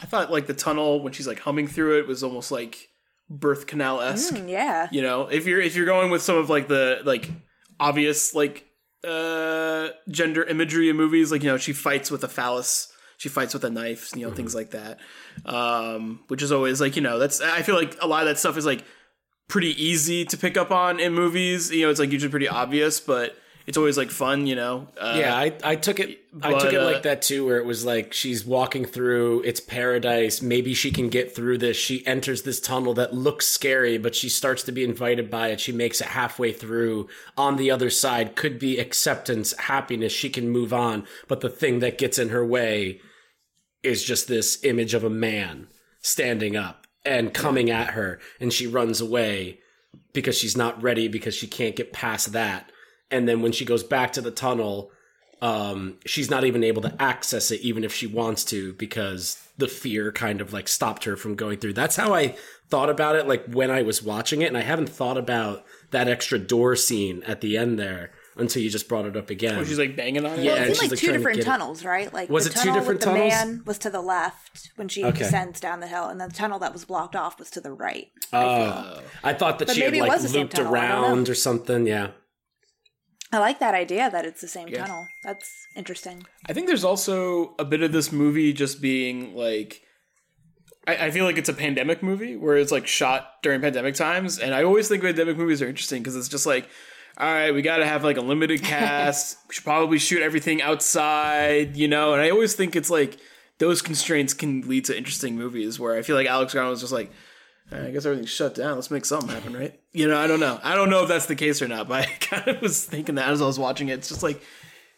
I thought like the tunnel when she's like humming through it was almost like birth canal esque. Mm, yeah. You know, if you're if you're going with some of like the like obvious like uh gender imagery in movies, like you know she fights with a phallus, she fights with a knife, you know things like that. Um, which is always like you know that's I feel like a lot of that stuff is like pretty easy to pick up on in movies. You know, it's like usually pretty obvious, but it's always like fun. You know, uh, Yeah, I, I took it. I took it uh, like that too, where it was like she's walking through its paradise. Maybe she can get through this. She enters this tunnel that looks scary, but she starts to be invited by it. She makes it halfway through. On the other side could be acceptance, happiness. She can move on, but the thing that gets in her way is just this image of a man standing up and coming at her, and she runs away because she's not ready because she can't get past that. And then when she goes back to the tunnel, um, she's not even able to access it, even if she wants to, because the fear kind of like stopped her from going through. That's how I thought about it, like when I was watching it, and I haven't thought about that extra door scene at the end there until you just brought it up again. Where she's like banging on it. Yeah, well, and it seemed like like, two different get it. tunnels, right? Like Was the it two different with the tunnels? man was to the left when she Okay. descends down the hill, and the tunnel that was blocked off was to the right. Oh, I thought that But she had maybe it like was the same looped tunnel, around or something. Yeah. I like that idea that it's the same Yeah. tunnel. That's interesting. I think there's also a bit of this movie just being like. I, I feel like it's a pandemic movie where it's like shot during pandemic times, and I always think pandemic movies are interesting because it's just like, all right, we got to have like a limited [laughs] cast. we should probably shoot everything outside, you know. And I always think it's like those constraints can lead to interesting movies where I feel like Alex Garland was just like, I guess everything's shut down. Let's make something happen, right? You know, I don't know. I don't know if that's the case or not, but [laughs] I kind of was thinking that as I was watching it. It's just like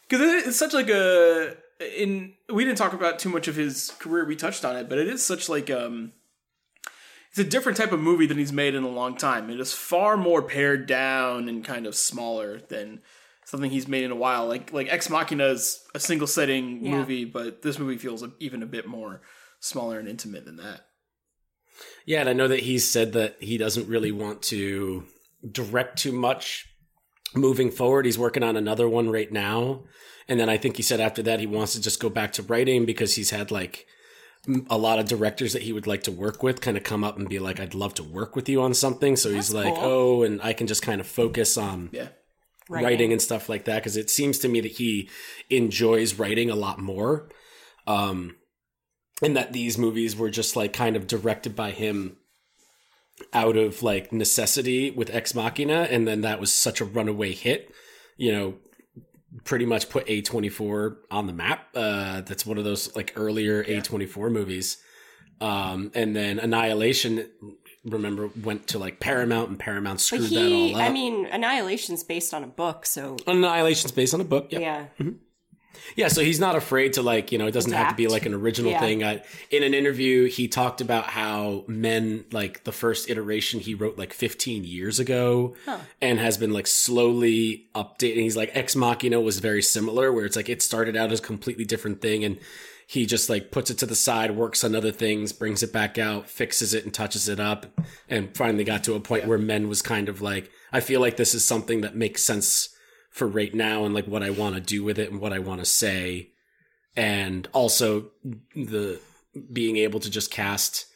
because it's such like a in we didn't talk about too much of his career. We touched on it, but it is such like um it's a different type of movie than he's made in a long time. It is far more pared down and kind of smaller than something he's made in a while. Like like Ex Machina is a single setting Yeah. movie, but this movie feels even a bit more smaller and intimate than that. Yeah, and I know that he's said that he doesn't really want to direct too much moving forward. He's working on another one right now. And then I think he said after that he wants to just go back to writing because he's had like a lot of directors that he would like to work with kind of come up and be like, I'd love to work with you on something. So he's like, cool. oh, and I can just kind of focus on Yeah. writing. and stuff like that because it seems to me that he enjoys writing a lot more um and that these movies were just like kind of directed by him out of like necessity with ex machina and then that was such a runaway hit you know pretty much put a24 on the map uh that's one of those like earlier a24 movies um and then annihilation remember went to like paramount and paramount screwed that all up I mean, Annihilation's based on a book, so Annihilation's based on a book. Yep. yeah. Yeah, so he's not afraid to like, you know, it doesn't have to be like an original Yeah. thing. I, in an interview, he talked about how Men, like the first iteration, he wrote like 15 years ago and has been like slowly updating. He's like, Ex Machina was very similar, where it's like it started out as a completely different thing and he just like puts it to the side, works on other things, brings it back out, fixes it and touches it up, and finally got to a point where Men was kind of like, I feel like this is something that makes sense for right now and like what I want to do with it and what I want to say. And also the being able to just cast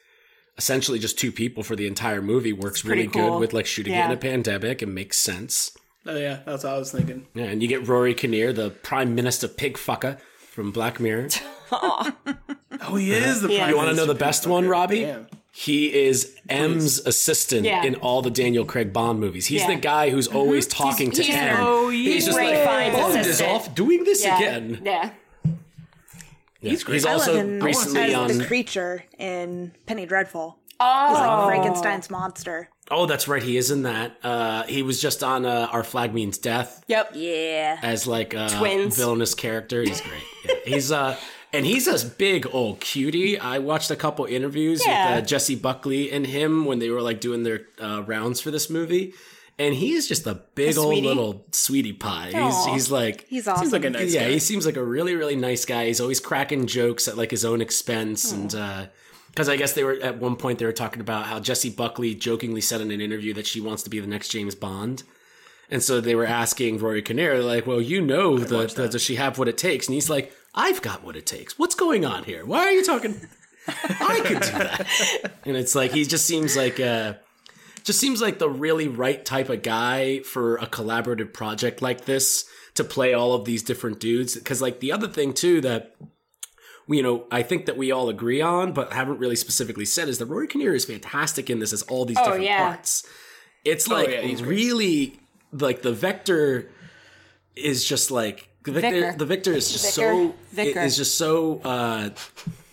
essentially just two people for the entire movie works pretty really cool. good with like shooting it in a pandemic and makes sense. Oh yeah, that's what I was thinking. Yeah, and you get Rory Kinnear, the Prime Minister pig fucker from Black Mirror. [laughs] Oh, he is the. Yeah. prime You want to know the best one, Robbie? Damn. He is M's assistant Yeah. in all the Daniel Craig Bond movies. He's Yeah. the guy who's always talking to he's M. so he's just like, Fiennes' Bond is off doing this Yeah. again. Yeah. He's great. He's I also love him recently as on. the creature in Penny Dreadful. Oh, He's like Frankenstein's monster. oh, that's right. He is in that. Uh, he was just on uh, Our Flag Means Death Yep. Yeah. as like a Twins. villainous character. He's great. Yeah. He's uh, and he's a big old cutie. I watched a couple interviews Yeah. with uh, Jessie Buckley and him when they were like doing their uh, rounds for this movie. And he is just a big A old sweetie? little sweetie pie. He's, he's like He's awesome. Seems like a nice yeah, guy. he seems like a really, really nice guy. He's always cracking jokes at like his own expense, and because I guess they were at one point they were talking about how Jessie Buckley jokingly said in an interview that she wants to be the next James Bond, and so they were asking Rory Kinnear like, "Well, you know, the, the, does she have what it takes?" And he's like, "I've got what it takes. What's going on here? Why are you talking? [laughs] I could do that." and it's like he just seems like. Uh, just seems like the really right type of guy for a collaborative project like this to play all of these different dudes. Because like the other thing too that you know I think that we all agree on, but haven't really specifically said is that Rory Kinnear is fantastic in this as all these different yeah. parts. It's like yeah, really like the vector is just like the victor. Vicar. The victor is just Vicar. so Vicar. is just so. uh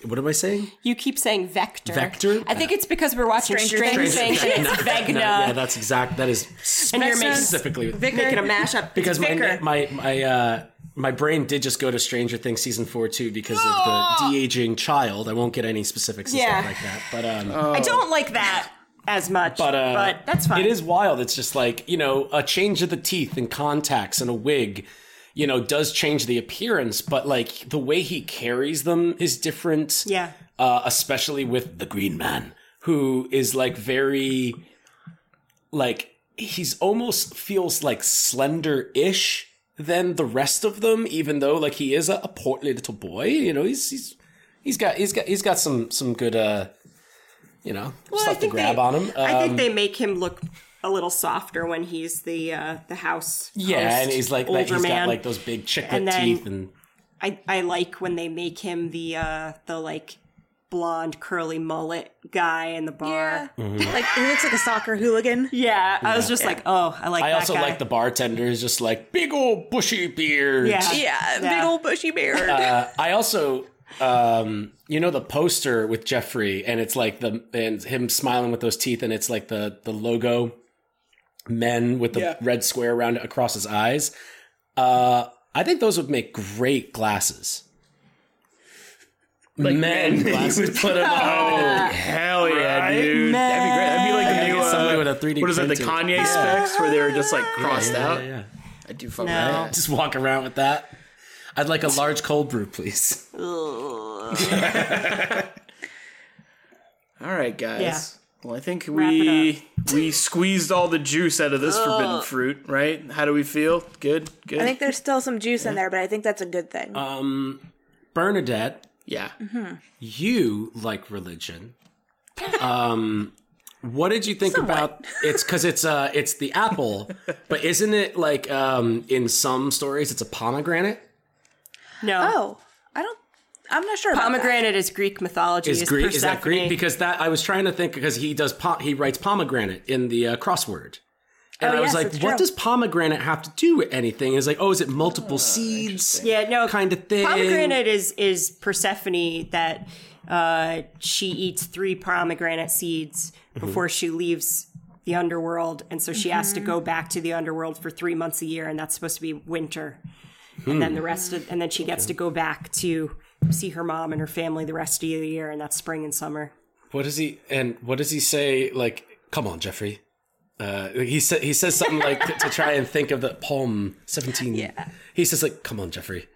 What am I saying? You keep saying vector. Vector? I think it's because we're watching Stranger Stranger Things. Things and it's Vecna. yeah, that's exact. That is [laughs] and you're making, specifically making a mashup. because my my my uh my brain did just go to Stranger Things season four too because of the de aging child. I won't get any specifics and Yeah. stuff like that, but um, I don't like that as much, but uh, but that's fine. It is wild. It's just like you know a change of the teeth and contacts and a wig. You know, does change the appearance, but like the way he carries them is different. Yeah. Uh, especially with the Green Man, who is like very, like he's almost feels like slender-ish than the rest of them, even though like he is a, a portly little boy. You know, he's he's he's got he's got he's got some some good uh, you know, stuff I to think grab they, on him. I think Um, they make him look a little softer when he's the uh, the house. Yeah, host, and he's like, like older he's man. got like those big chiclet And then- teeth, and I I like when they make him the uh, the like blonde curly mullet guy in the bar. Yeah. Mm-hmm. [laughs] Like he looks like a soccer hooligan. Yeah, I was just like, oh, I like. I that also guy. like the bartender is just like big old bushy beard. Yeah. Yeah, big old bushy beard. Uh, I also, um, you know, the poster with Jeffrey, and it's like the and him smiling with those teeth, and it's like the the logo, men with the Yeah. red square around it across his eyes. Uh, I think those would make great glasses. men men glasses. would [laughs] put him on. Hell yeah, dude. That'd be great. That'd be like the new. Yeah, somebody Uh, with a 3D what is it? The printer. Kanye specs where they were just like crossed Yeah, out. yeah, yeah. I do fuck No. with that. Just walk around with that. I'd like a large cold brew, please. [laughs] All right, guys. Yeah. Well, I think Wrap we we squeezed all the juice out of this forbidden fruit, right? How do we feel? Good, good. I think there's still some juice in there, but I think that's a good thing. Uh, Bernadette, yeah. you like religion. Um, what did you think about it's because it's uh it's the apple, but isn't it like um in some stories it's a pomegranate? No. oh, I don't. I'm not sure. About that. Pomegranate is Greek mythology. Is is Greek is that Greek? Because that I was trying to think because he does po- he writes pomegranate in the uh, crossword. And Oh, I was yes, like, what true. does pomegranate have to do with anything? It's like, oh, is it multiple seeds? Yeah, no, kind of thing. Pomegranate is is Persephone that uh, she eats three pomegranate seeds Mm-hmm. before she leaves the underworld, and so she has to Mm-hmm. go back to the underworld for three months a year, and that's supposed to be winter. And then the rest of, and then she gets to go back to see her mom and her family the rest of the year, and that's spring and summer. What does he and what does he say? Like, come on, Jeffrey. Uh, he said he says something like to, to try and think of the poem seventeen. Yeah. He says like, come on, Jeffrey.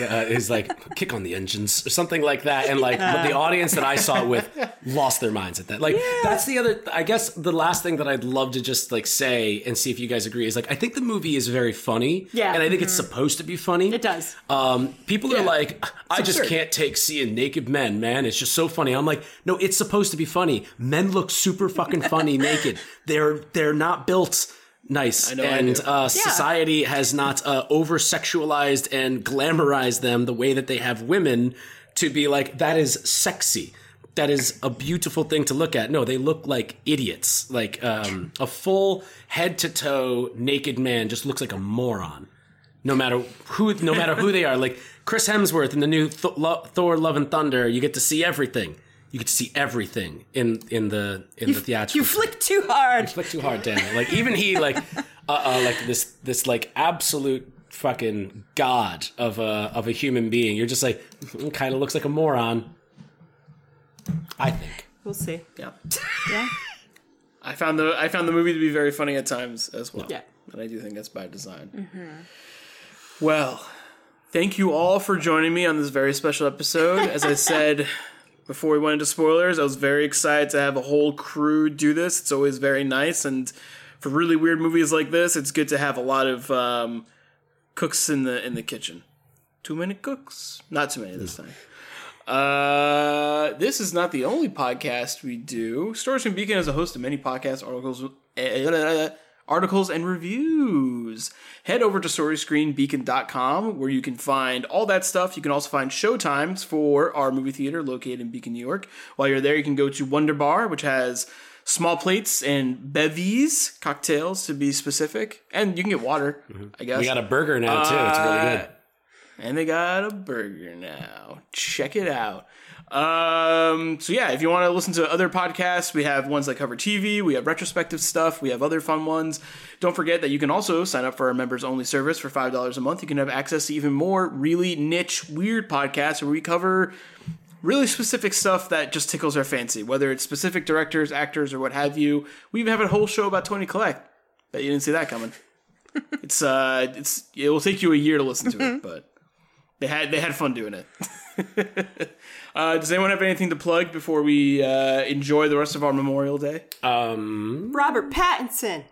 Uh, is like kick on the engines or something like that, and like the audience that I saw it with lost their minds at that. Like that's the other. I guess the last thing that I'd love to just like say and see if you guys agree is like I think the movie is very funny. Yeah. and I think it's supposed to be funny. It does. Um, people are like, I just can't take seeing naked men, man. It's just so funny. I'm like, no, it's supposed to be funny. Men look super fucking funny [laughs] naked. They're they're not built nice, know and do. uh, society has not uh, over sexualized and glamorized them the way that they have women to be like that is sexy. That is a beautiful thing to look at. No, they look like idiots. Like um, a full head to toe naked man just looks like a moron no matter who no matter who they are like chris hemsworth in the new Th- Lo- thor love and thunder you get to see everything you get to see everything in in the in the theatrical You flick too hard. You flick too hard damn it like even he like [laughs] uh, uh like this this like absolute fucking god of a of a human being you're just like kind of looks like a moron i think We'll see. Yeah. [laughs] Yeah. I found the I found the movie to be very funny at times as well. Yeah. And I do think that's by design. Well, thank you all for joining me on this very special episode. As I said [laughs] before we went into spoilers, I was very excited to have a whole crew do this. It's always very nice, and for really weird movies like this, it's good to have a lot of um, cooks in the in the kitchen. Too many cooks, not too many this time. Uh, this is not the only podcast we do. Story Screen Beacon is a host of many podcasts, articles, articles, and reviews. Head over to StoryScreenBeacon.com where you can find all that stuff. You can also find showtimes for our movie theater located in Beacon, New York. While you're there, you can go to Wonder Bar, which has small plates and bevies, cocktails to be specific, and you can get water. Mm-hmm. I guess we got a burger now too it's really uh, good and they got a burger now. Check it out. Um, so yeah, if you want to listen to other podcasts, we have ones that cover TV, we have retrospective stuff, we have other fun ones. Don't forget that you can also sign up for our members only service for five dollars a month. You can have access to even more really niche, weird podcasts where we cover really specific stuff that just tickles our fancy, whether it's specific directors, actors, or what have you. We even have a whole show about Toni Collette. Bet you didn't see that coming. [laughs] it's uh, it's it will take you a year to listen to it, but they had they had fun doing it. [laughs] uh, does anyone have anything to plug before we uh, enjoy the rest of our Memorial Day? um Robert Pattinson.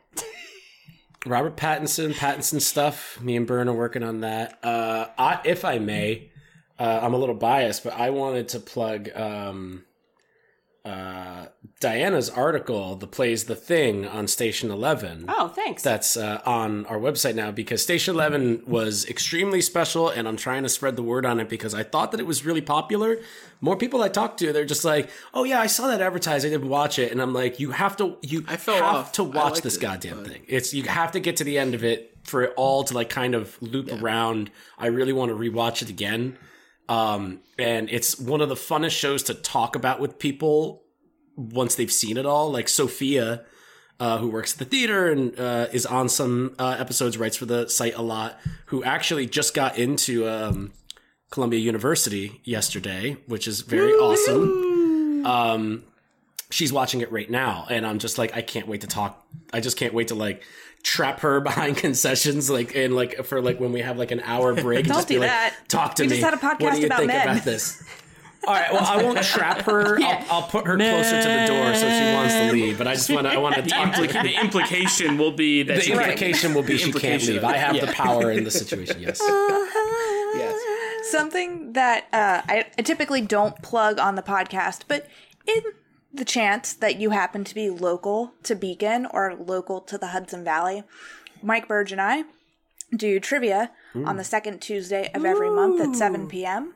Robert Pattinson, Pattinson stuff. Me and Byrne are working on that. Uh, I, if I may, uh, I'm a little biased, but I wanted to plug um, uh, Diana's article, "The Plays the Thing" on Station Eleven. Oh, thanks. That's uh, on our website now because Station Eleven was extremely special, and I'm trying to spread the word on it because I thought that it was really popular. More people I talked to, they're just like, "Oh yeah, I saw that advertised. I didn't watch it," and I'm like, "You have to, you I fell have off. to watch liked this it, goddamn but- thing. It's you have to get to the end of it for it all to like kind of loop around. I really want to rewatch it again. Um, and it's one of the funnest shows to talk about with people once they've seen it all. Like Sophia, uh, who works at the theater and uh, is on some uh, episodes, writes for the site a lot, who actually just got into um, Columbia University yesterday, which is very awesome. Um, she's watching it right now, and I'm just like, I can't wait to talk. I just can't wait to like trap her [laughs] behind concessions, like and like for like when we have like an hour [laughs] break. and Don't just be do like, that. Talk to We me. just had a What podcast do you about think men. about this? All right. Well, I won't trap her. [laughs] Yeah. I'll, I'll put her closer to the door so she wants to leave. But I just want to. I want to talk to Impli- the implication will be that The she can't- implication will be The she can't leave. I have yeah. the power in the situation. Yes. Yes. Something that uh, I, I typically don't plug on the podcast, but in the chance that you happen to be local to Beacon or local to the Hudson Valley, Mike Burge and I do trivia on the second Tuesday of every month at 7 p.m.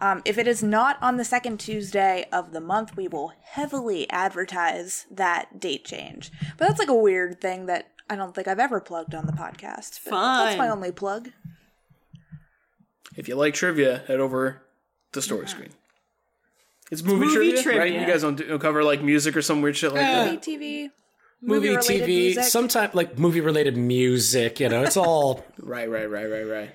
Um, if it is not on the second Tuesday of the month, we will heavily advertise that date change. But that's like a weird thing that I don't think I've ever plugged on the podcast. But That's my only plug. If you like trivia, head over to Story Screen. It's movie, movie trivia, right? You guys don't, do, don't cover like music or some weird shit like that. Movie, TV, Movie, movie-related TV, music. sometime like movie related music. You know, it's all. [laughs] Right, right, right, right, right.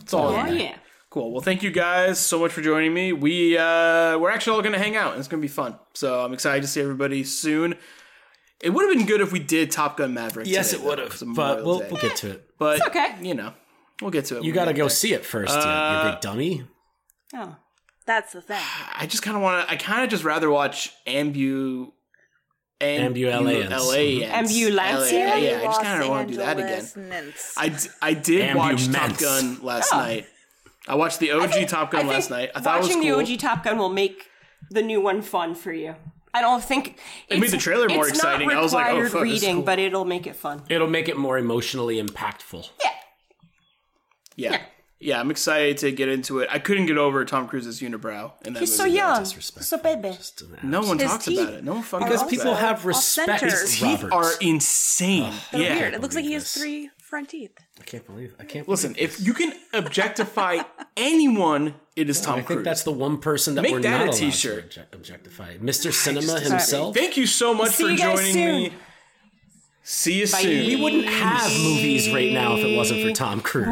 It's all Oh yeah. Cool. Well, thank you guys so much for joining me. We uh, we're actually all going to hang out. and It's going to be fun. So I'm excited to see everybody soon. It would have been good if we did Top Gun Maverick. yes, today, it would have, But we'll we'll get to it. But okay. You know, We'll get to it. You got to go there. see it first, you- Uh, you big dummy. Oh. That's the thing. I just kind of want to. I kind of just rather watch Ambu. Ambulance. LA. Ambulancia? Yeah, I just kind of want to do that again. Angeles Mints. I, d- I did watch Top Gun last night. I watched the OG Top Gun I last night. I thought it was watching cool. the OG Top Gun will make the new one fun for you. I don't think It made the trailer more it's exciting. Not I was like, oh, required fuck, reading, cool. but it'll make it fun. It'll make it more emotionally impactful. Yeah. yeah. yeah, I'm excited to get into it. I couldn't get over Tom Cruise's unibrow in that He's so young, so baby. No one His talks teeth about it. No one fucking Because talks people about have respect. His teeth Robert. are insane. Oh, they're yeah. weird. It looks like he has this. three front teeth. I can't believe. I can't. Listen, if you can objectify [laughs] anyone, it is Tom I Cruise. think that's the one person that Make we're that not a allowed to t-shirt. objectify. Mr. Cinema himself. Thank you so much See for joining soon. me. See you Bye. soon. We wouldn't have movies right now if it wasn't for Tom Cruise.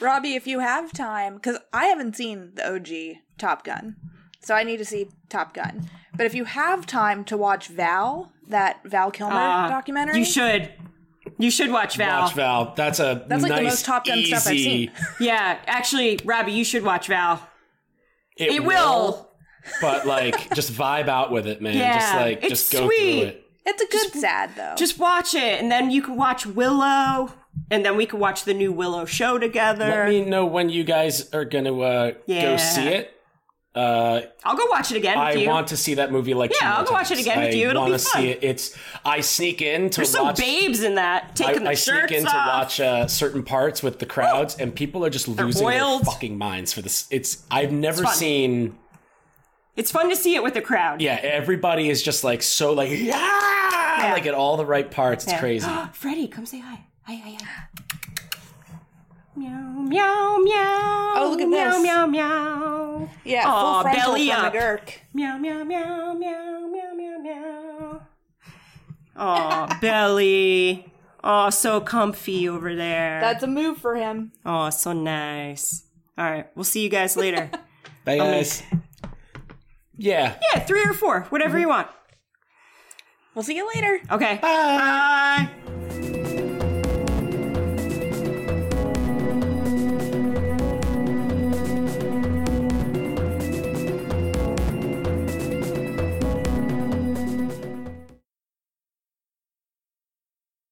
Robbie, if you have time, because I haven't seen the OG Top Gun, so I need to see Top Gun. But if you have time to watch Val, that Val Kilmer documentary, Uh, You should. You should watch Val. Watch Val. That's a That's like the nice, most Top Gun easy, stuff I've seen. [laughs] [laughs] Yeah, actually, Robbie, you should watch Val. It, It will. But like, just vibe out with it, man. Yeah, just like, it's just go sweet. through it. It's a good sad though. Just watch it, and then you can watch Willow, and then we can watch the new Willow show together. Let me know when you guys are gonna uh, Yeah. go see it. Uh, I'll go watch it again with I you. want to see that movie like two Yeah, I'll more go watch it times. again with you. It'll be wanna fun. see it. It's I sneak in to There's some watch. babes in that I, taking the I shirts sneak in off. to watch uh, certain parts with the crowds, and people are just losing their fucking minds for this. It's I've never fun. seen. It's fun to see it with the crowd. Yeah, everybody is just like so like yeah, like at all the right parts. It's Yeah. crazy. [gasps] Freddie, come say hi. Hi, hi, hi. Meow, meow, meow. Oh, look at meow, this. Meow, meow, meow. yeah, Aw, full belly up. McGurk. meow. Meow, meow, meow, meow, meow, meow, meow. Oh, [laughs] belly. Oh, so comfy over there. That's a move for him. oh, so nice. All right, we'll see you guys later. [laughs] Bye guys. Yeah. yeah, three or four, whatever mm-hmm. you want. We'll see you later. Okay. Bye.